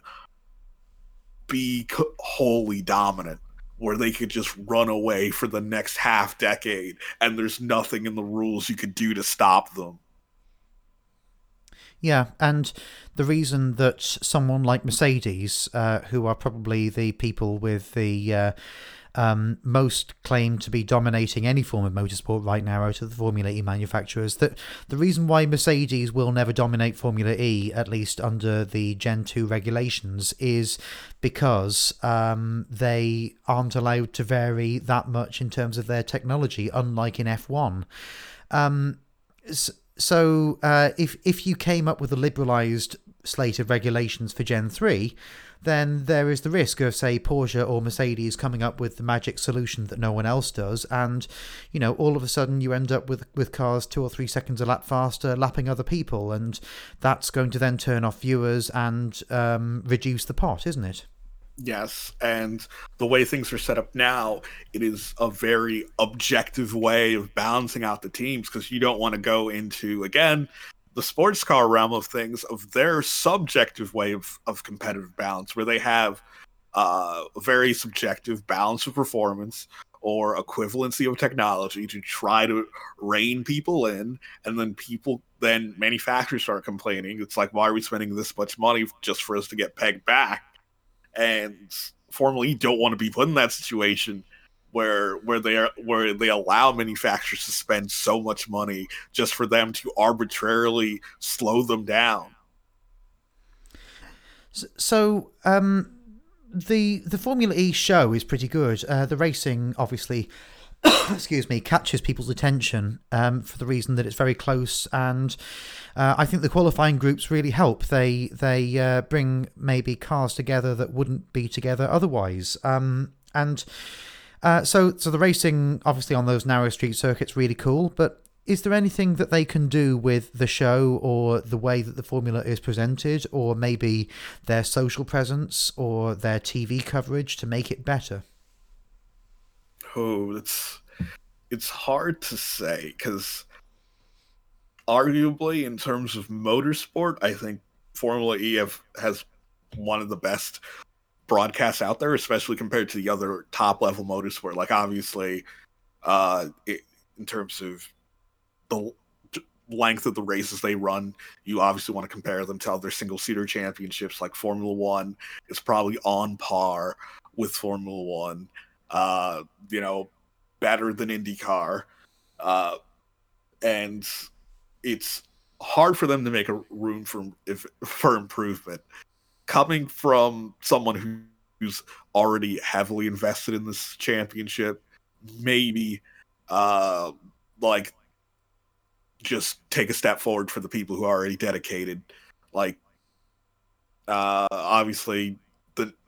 be wholly dominant where they could just run away for the next half decade and there's nothing in the rules you could do to stop them. Yeah, and the reason that someone like Mercedes, uh, who are probably the people with the uh, um, most claim to be dominating any form of motorsport right now out of the Formula E manufacturers. That the reason why Mercedes will never dominate Formula E, at least under the Gen 2 regulations, is because um, they aren't allowed to vary that much in terms of their technology, unlike in F1. Um, so uh, if if you came up with a liberalised slate of regulations for Gen 3, then there is the risk of, say, Porsche or Mercedes coming up with the magic solution that no one else does, and you know, all of a sudden you end up with with cars two or three seconds a lap faster, lapping other people, and that's going to then turn off viewers and um, reduce the pot, isn't it? Yes, and the way things are set up now, it is a very objective way of balancing out the teams because you don't want to go into again the sports car realm of things of their subjective way of, of competitive balance where they have uh, a very subjective balance of performance or equivalency of technology to try to rein people in and then people then manufacturers start complaining. It's like why are we spending this much money just for us to get pegged back and formally don't want to be put in that situation where where they are where they allow manufacturers to spend so much money just for them to arbitrarily slow them down. So, um, the the Formula E show is pretty good. Uh, the racing, obviously, excuse me, catches people's attention um, for the reason that it's very close, and uh, I think the qualifying groups really help. They they uh, bring maybe cars together that wouldn't be together otherwise, um, and uh, so, so the racing, obviously on those narrow street circuits, really cool. But is there anything that they can do with the show or the way that the formula is presented, or maybe their social presence or their TV coverage to make it better? Oh, it's it's hard to say because arguably in terms of motorsport, I think Formula E have, has one of the best broadcasts out there, especially compared to the other top level motorsport. Like obviously, uh, it, in terms of the length of the races they run, you obviously want to compare them to other single seater championships like Formula One is probably on par with Formula One. Uh, you know, better than IndyCar. Uh, and it's hard for them to make a room for if, for improvement. Coming from someone who, who's already heavily invested in this championship, maybe uh, like just take a step forward for the people who are already dedicated. Like uh, obviously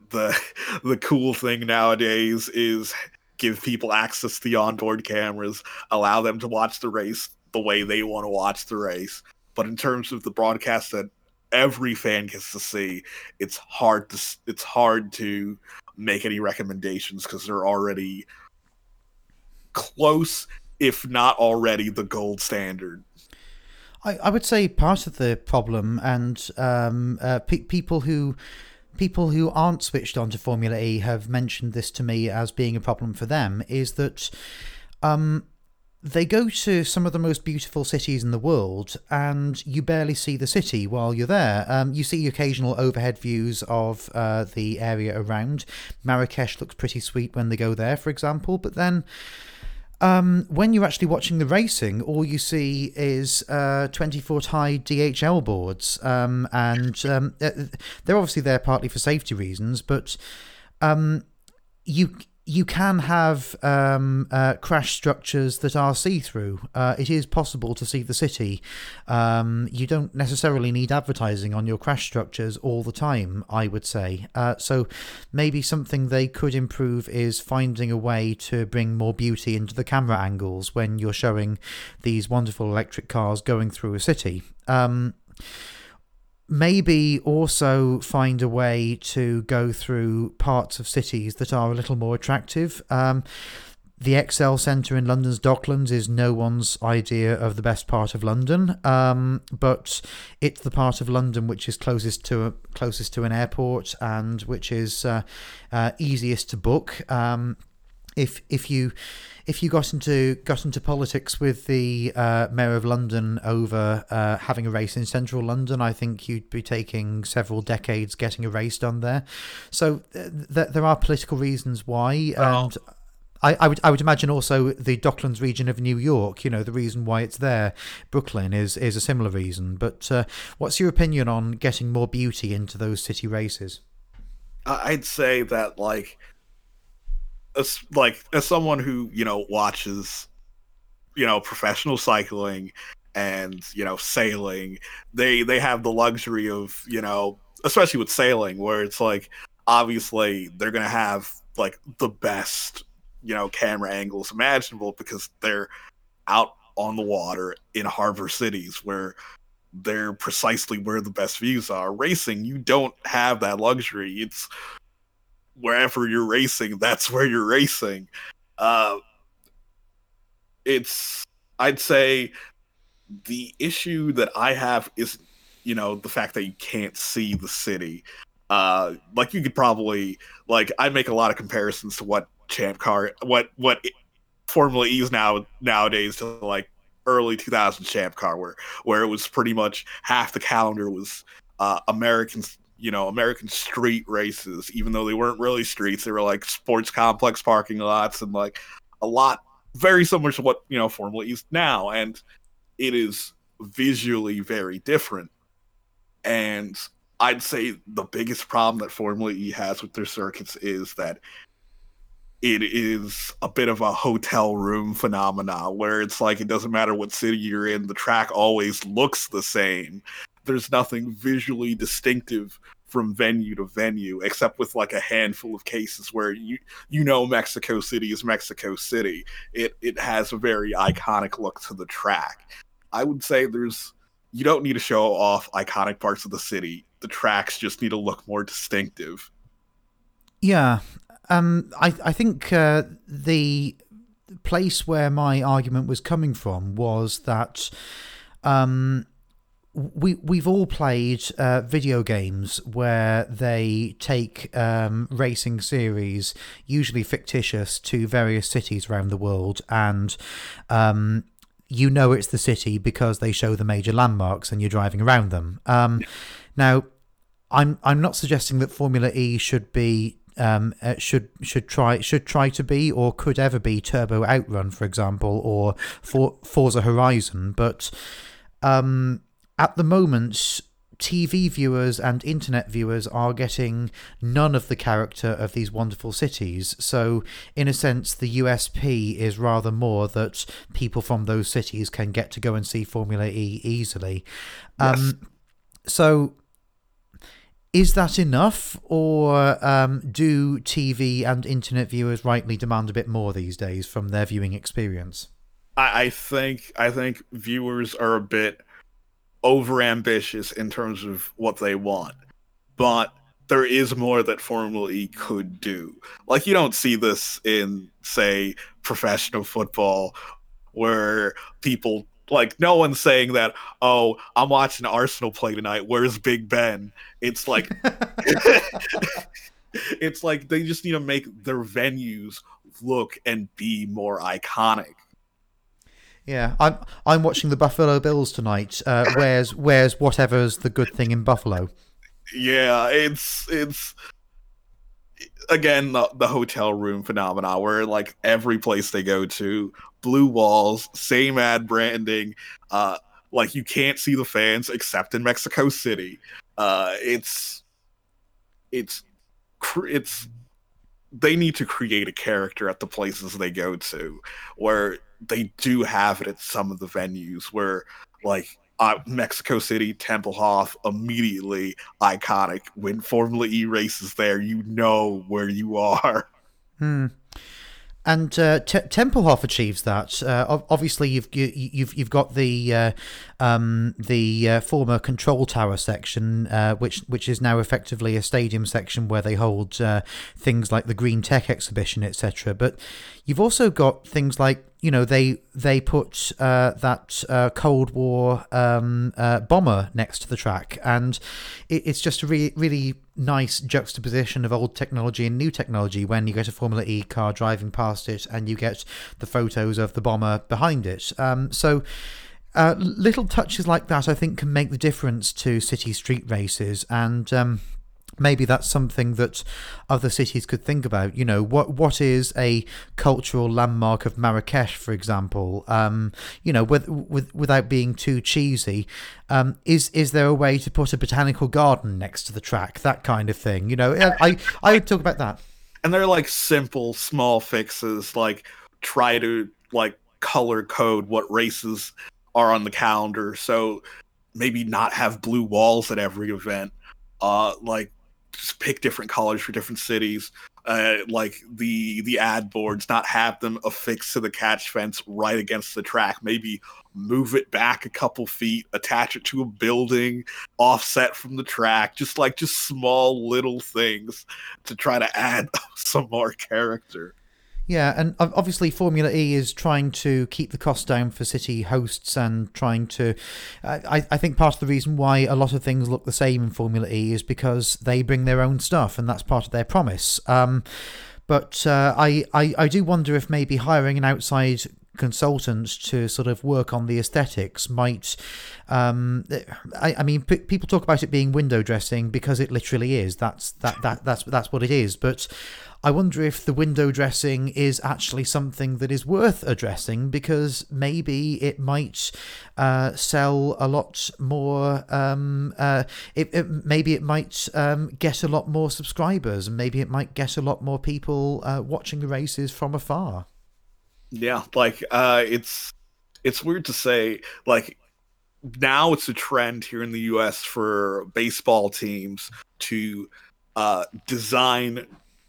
the the cool thing nowadays is give people access to the onboard cameras, allow them to watch the race the way they want to watch the race. But in terms of the broadcast that every fan gets to see, it's hard to it's hard to make any recommendations because they're already close, if not already, the gold standard. I, I would say part of the problem, and um, uh, pe- people who people who aren't switched on to Formula E have mentioned this to me as being a problem for them, is that um, they go to some of the most beautiful cities in the world, and you barely see the city while you're there. Um, you see occasional overhead views of uh, the area around. Marrakesh looks pretty sweet when they go there, for example, but then. Um, when you're actually watching the racing, all you see is uh, 20 foot high DHL boards. Um, and um, uh, they're obviously there partly for safety reasons, but um, you you can have um, uh, crash structures that are see through. Uh, it is possible to see the city. Um, you don't necessarily need advertising on your crash structures all the time, I would say. Uh, so maybe something they could improve is finding a way to bring more beauty into the camera angles when you're showing these wonderful electric cars going through a city. Um, maybe also find a way to go through parts of cities that are a little more attractive. Um, the ExCeL Centre in London's Docklands is no one's idea of the best part of London, um, but it's the part of London which is closest to a, closest to an airport and which is uh, uh, easiest to book. Um, if if you if you got into got into politics with the uh, mayor of London over uh, having a race in central London, I think you'd be taking several decades getting a race done there. So uh, th- there are political reasons why, oh. and I, I, would I would imagine also the Docklands region of New York. You know the reason why it's there, Brooklyn is is a similar reason. But uh, what's your opinion on getting more beauty into those city races? I'd say that like as like as someone who you know watches you know professional cycling and you know sailing they they have the luxury of you know especially with sailing where it's like obviously they're gonna have like the best you know camera angles imaginable because they're out on the water in harbor cities where they're precisely where the best views are. Racing you don't have that luxury. It's wherever you're racing, that's where you're racing. Uh, it's, I'd say, the issue that I have is, you know, the fact that you can't see the city. Uh, like you could probably, like, I make a lot of comparisons to what Champ Car, what what Formula E is now nowadays to like early 2000 Champ Car, where where it was pretty much half the calendar was uh, Americans you know American street races, even though they weren't really streets. They were like sports complex parking lots and like a lot very similar to what you know Formula is now, and it is visually very different. And I'd say the biggest problem that Formula E has with their circuits is that it is a bit of a hotel room phenomena where it's like it doesn't matter what city you're in, the track always looks the same there's nothing visually distinctive from venue to venue except with like a handful of cases where you you know Mexico City is Mexico City. It it has a very iconic look to the track. I would say there's you don't need to show off iconic parts of the city. The tracks just need to look more distinctive. Yeah. um, I I think uh, the place where my argument was coming from was that um, we we've all played uh, video games where they take um, racing series, usually fictitious, to various cities around the world, and um, you know it's the city because they show the major landmarks and you're driving around them. Um, now, I'm I'm not suggesting that Formula E should be um, uh, should should try should try to be or could ever be Turbo Outrun, for example, or for Forza Horizon, but um, at the moment, TV viewers and internet viewers are getting none of the character of these wonderful cities. So, in a sense, the USP is rather more that people from those cities can get to go and see Formula E easily. Yes. Um, so, is that enough, or um, do TV and internet viewers rightly demand a bit more these days from their viewing experience? I, I think I think viewers are a bit over ambitious in terms of what they want, but there is more that Formula E could do. Like you don't see this in, say, professional football, where people like no one's saying that. Oh, I'm watching Arsenal play tonight. Where's Big Ben? It's like. it's like they just need to make their venues look and be more iconic yeah, I'm I'm watching the Buffalo Bills tonight. Uh, where's where's whatever's the good thing in Buffalo? Yeah, it's it's again the, the hotel room phenomena where like every place they go to, blue walls, same ad branding, uh, like you can't see the fans except in Mexico City. Uh, it's it's it's they need to create a character at the places they go to where they do have it at some of the venues where like uh, Mexico City, Tempelhof, immediately iconic. When Formula E races there, you know where you are. Hmm. And uh, T- Tempelhof achieves that. Uh, obviously, you've you, you've you've got the uh, um, the uh, former control tower section, uh, which which is now effectively a stadium section where they hold uh, things like the Green Tech exhibition, etc. But you've also got things like you know they they put uh, that uh, Cold War um, uh, bomber next to the track, and it, it's just a really really nice juxtaposition of old technology and new technology. When you get a Formula E car driving past it, and you get the photos of the bomber behind it, um, so. Uh, little touches like that, I think, can make the difference to city street races, and um, maybe that's something that other cities could think about. You know, what what is a cultural landmark of Marrakesh, for example? Um, you know, with, with without being too cheesy, um, is is there a way to put a botanical garden next to the track? That kind of thing. You know, I I talk about that. And they're like simple, small fixes, like try to like color code what races are on the calendar. So maybe not have blue walls at every event. Uh, like just pick different colors for different cities. Uh, like the the ad boards, not have them affixed to the catch fence right against the track. Maybe move it back a couple feet, attach it to a building, offset from the track. Just like just small little things to try to add some more character. Yeah, and obviously Formula E is trying to keep the cost down for city hosts and trying to. I, I think part of the reason why a lot of things look the same in Formula E is because they bring their own stuff, and that's part of their promise. Um, but uh, I, I, I do wonder if maybe hiring an outside consultant to sort of work on the aesthetics might um, I, I, mean p- people talk about it being window dressing because it literally is that's that, that that's that's what it is but I wonder if the window dressing is actually something that is worth addressing because maybe it might uh, sell a lot more. Um, uh, it, it, maybe it might um, get a lot more subscribers, and maybe it might get a lot more people uh, watching the races from afar. Yeah, like uh, it's it's weird to say like now it's a trend here in the US for baseball teams to uh, design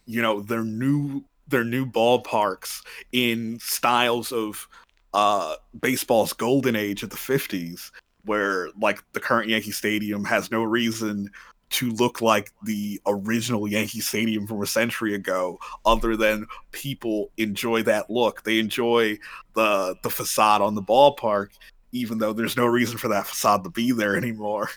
you know their new their new ballparks in styles of uh baseball's golden age of the 50s where like the current Yankee Stadium has no reason to look like the original Yankee Stadium from a century ago, other than people enjoy that look. They enjoy the the facade on the ballpark, even though there's no reason for that facade to be there anymore.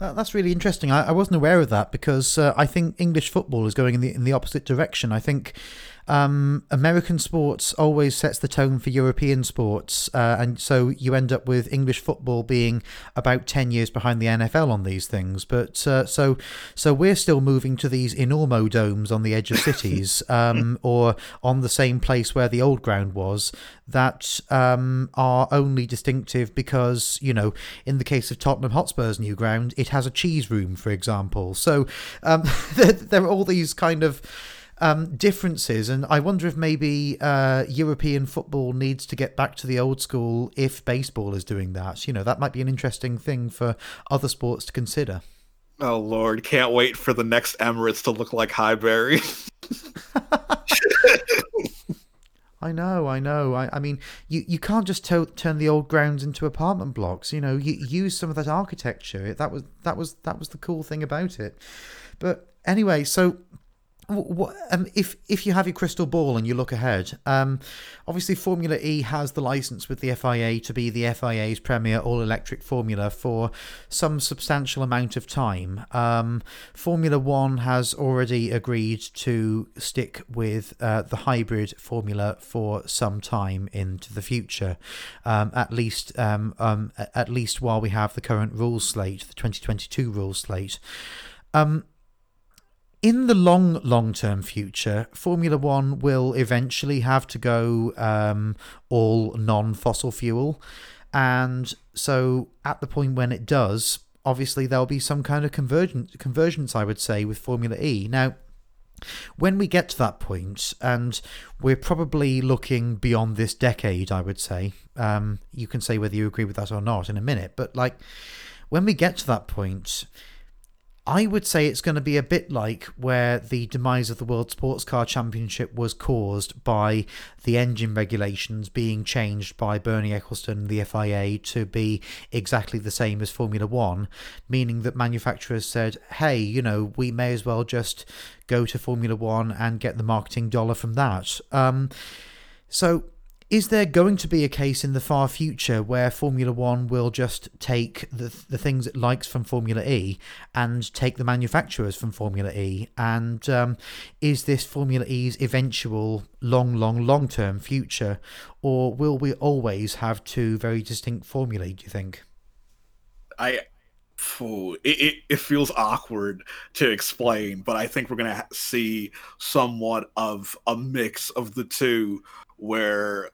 That, that's really interesting. I, I, wasn't aware of that because uh, I think English football is going in the in the opposite direction. I think um, American sports always sets the tone for European sports, uh, and so you end up with English football being about ten years behind the NFL on these things. But uh, so so we're still moving to these enormo domes on the edge of cities, um, or on the same place where the old ground was, that um, are only distinctive because you know, in the case of Tottenham Hotspur's new ground, it has a cheese room, for example. So um, there, there are all these kind of um, differences. And I wonder if maybe uh, European football needs to get back to the old school if baseball is doing that. You know, that might be an interesting thing for other sports to consider. Oh Lord, can't wait for the next Emirates to look like Highbury. I know, I know. I, I mean, you, you can't just to- turn the old grounds into apartment blocks. You know, you use some of that architecture. That was that was that was the cool thing about it. But anyway, so what, um, if if you have your crystal ball and you look ahead, um, obviously Formula E has the license with the FIA to be the FIA's premier all-electric formula for some substantial amount of time. Um, formula One has already agreed to stick with uh, the hybrid formula for some time into the future, um, at least um, um, at least while we have the current rules slate, the 2022 rules slate. Um, in the long, long term future, Formula One will eventually have to go um, all non fossil fuel. And so, at the point when it does, obviously there'll be some kind of convergence, convergence, I would say, with Formula E. Now, when we get to that point, and we're probably looking beyond this decade, I would say, um, you can say whether you agree with that or not in a minute, but like when we get to that point, I would say it's going to be a bit like where the demise of the World Sports Car Championship was caused by the engine regulations being changed by Bernie Ecclestone and the FIA to be exactly the same as Formula One, meaning that manufacturers said, hey, you know, we may as well just go to Formula One and get the marketing dollar from that. Um, so is there going to be a case in the far future where Formula One will just take the the things it likes from Formula E and take the manufacturers from Formula E? And um, is this Formula E's eventual long, long, long term future, or will we always have two very distinct formulae? Do you think? I it, it, it, feels awkward to explain, but I think we're going to see somewhat of a mix of the two where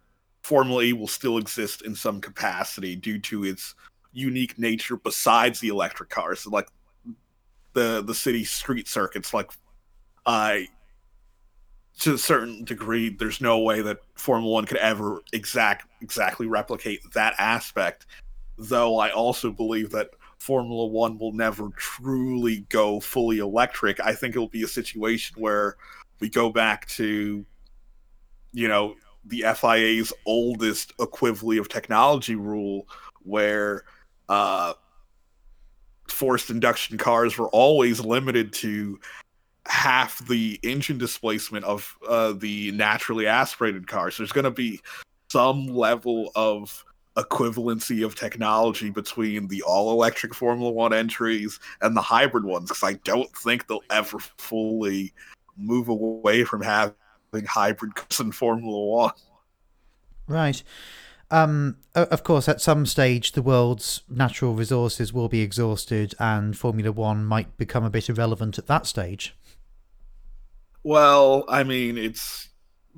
Formula E will still exist in some capacity due to its unique nature besides the electric cars, like the the city street circuits. Like, I to a certain degree, there's no way that Formula One could ever exact exactly replicate that aspect. Though I also believe that Formula One will never truly go fully electric. I think it'll be a situation where we go back to, you know, the FIA's oldest equivalent of technology rule, where uh, forced induction cars were always limited to half the engine displacement of uh, the naturally aspirated cars. There's going to be some level of equivalency of technology between the all electric Formula One entries and the hybrid ones because I don't think they'll ever fully move away from having hybrid cars in Formula One. Right. Um, of course, at some stage, the world's natural resources will be exhausted, and Formula One might become a bit irrelevant at that stage. Well, I mean, it's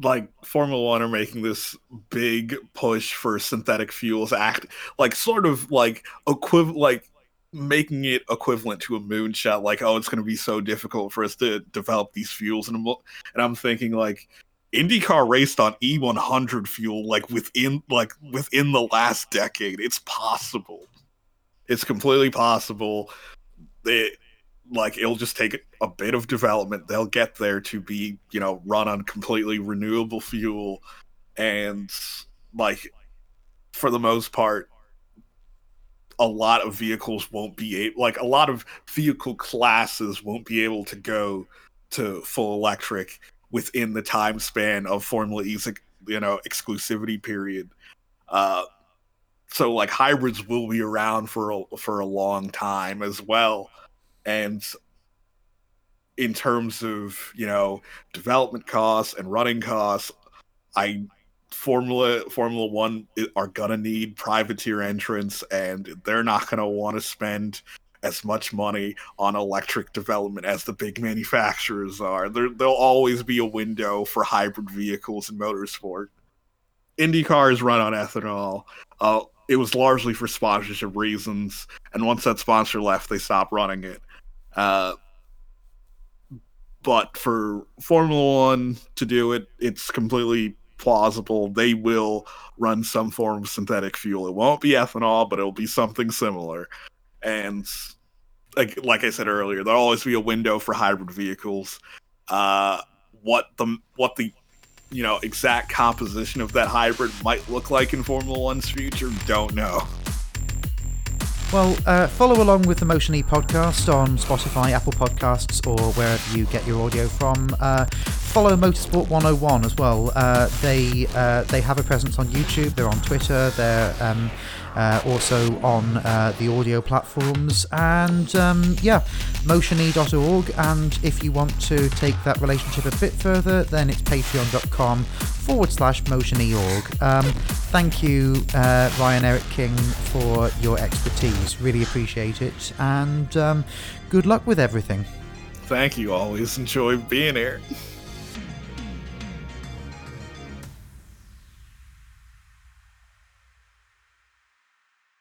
like Formula One are making this big push for synthetic fuels, act like sort of like equivalent, like making it equivalent to a moonshot. Like, oh, it's going to be so difficult for us to develop these fuels, and I'm, and I'm thinking like IndyCar raced on E100 fuel like within like within the last decade. It's possible. It's completely possible. It like it'll just take a bit of development. They'll get there to be, you know, run on completely renewable fuel and like for the most part a lot of vehicles won't be able, like a lot of vehicle classes won't be able to go to full electric within the time span of Formula E's, you know, exclusivity period. Uh, so like hybrids will be around for a, for a long time as well, and in terms of you know development costs and running costs, I Formula Formula One are gonna need privateer entrants, and they're not gonna want to spend as much money on electric development as the big manufacturers are. There, there'll always be a window for hybrid vehicles in motorsport. Indy cars run on ethanol. Uh, it was largely for sponsorship reasons, and once that sponsor left, they stopped running it. Uh, but for Formula One to do it, it's completely plausible. They will run some form of synthetic fuel. It won't be ethanol, but it'll be something similar. And like like I said earlier, there'll always be a window for hybrid vehicles. Uh, what the what the you know exact composition of that hybrid might look like in Formula One's future, don't know. Well, uh, follow along with the Motion E podcast on Spotify, Apple Podcasts, or wherever you get your audio from. Uh, follow Motorsport 101 as well. Uh, they uh, they have a presence on YouTube. They're on Twitter. They're um, uh, also on uh, the audio platforms. And um, yeah, motione.org. And if you want to take that relationship a bit further, then it's patreon.com forward slash motione.org. Um, thank you, uh, Ryan Eric King, for your expertise. Really appreciate it. And um, good luck with everything. Thank you. Always enjoy being here.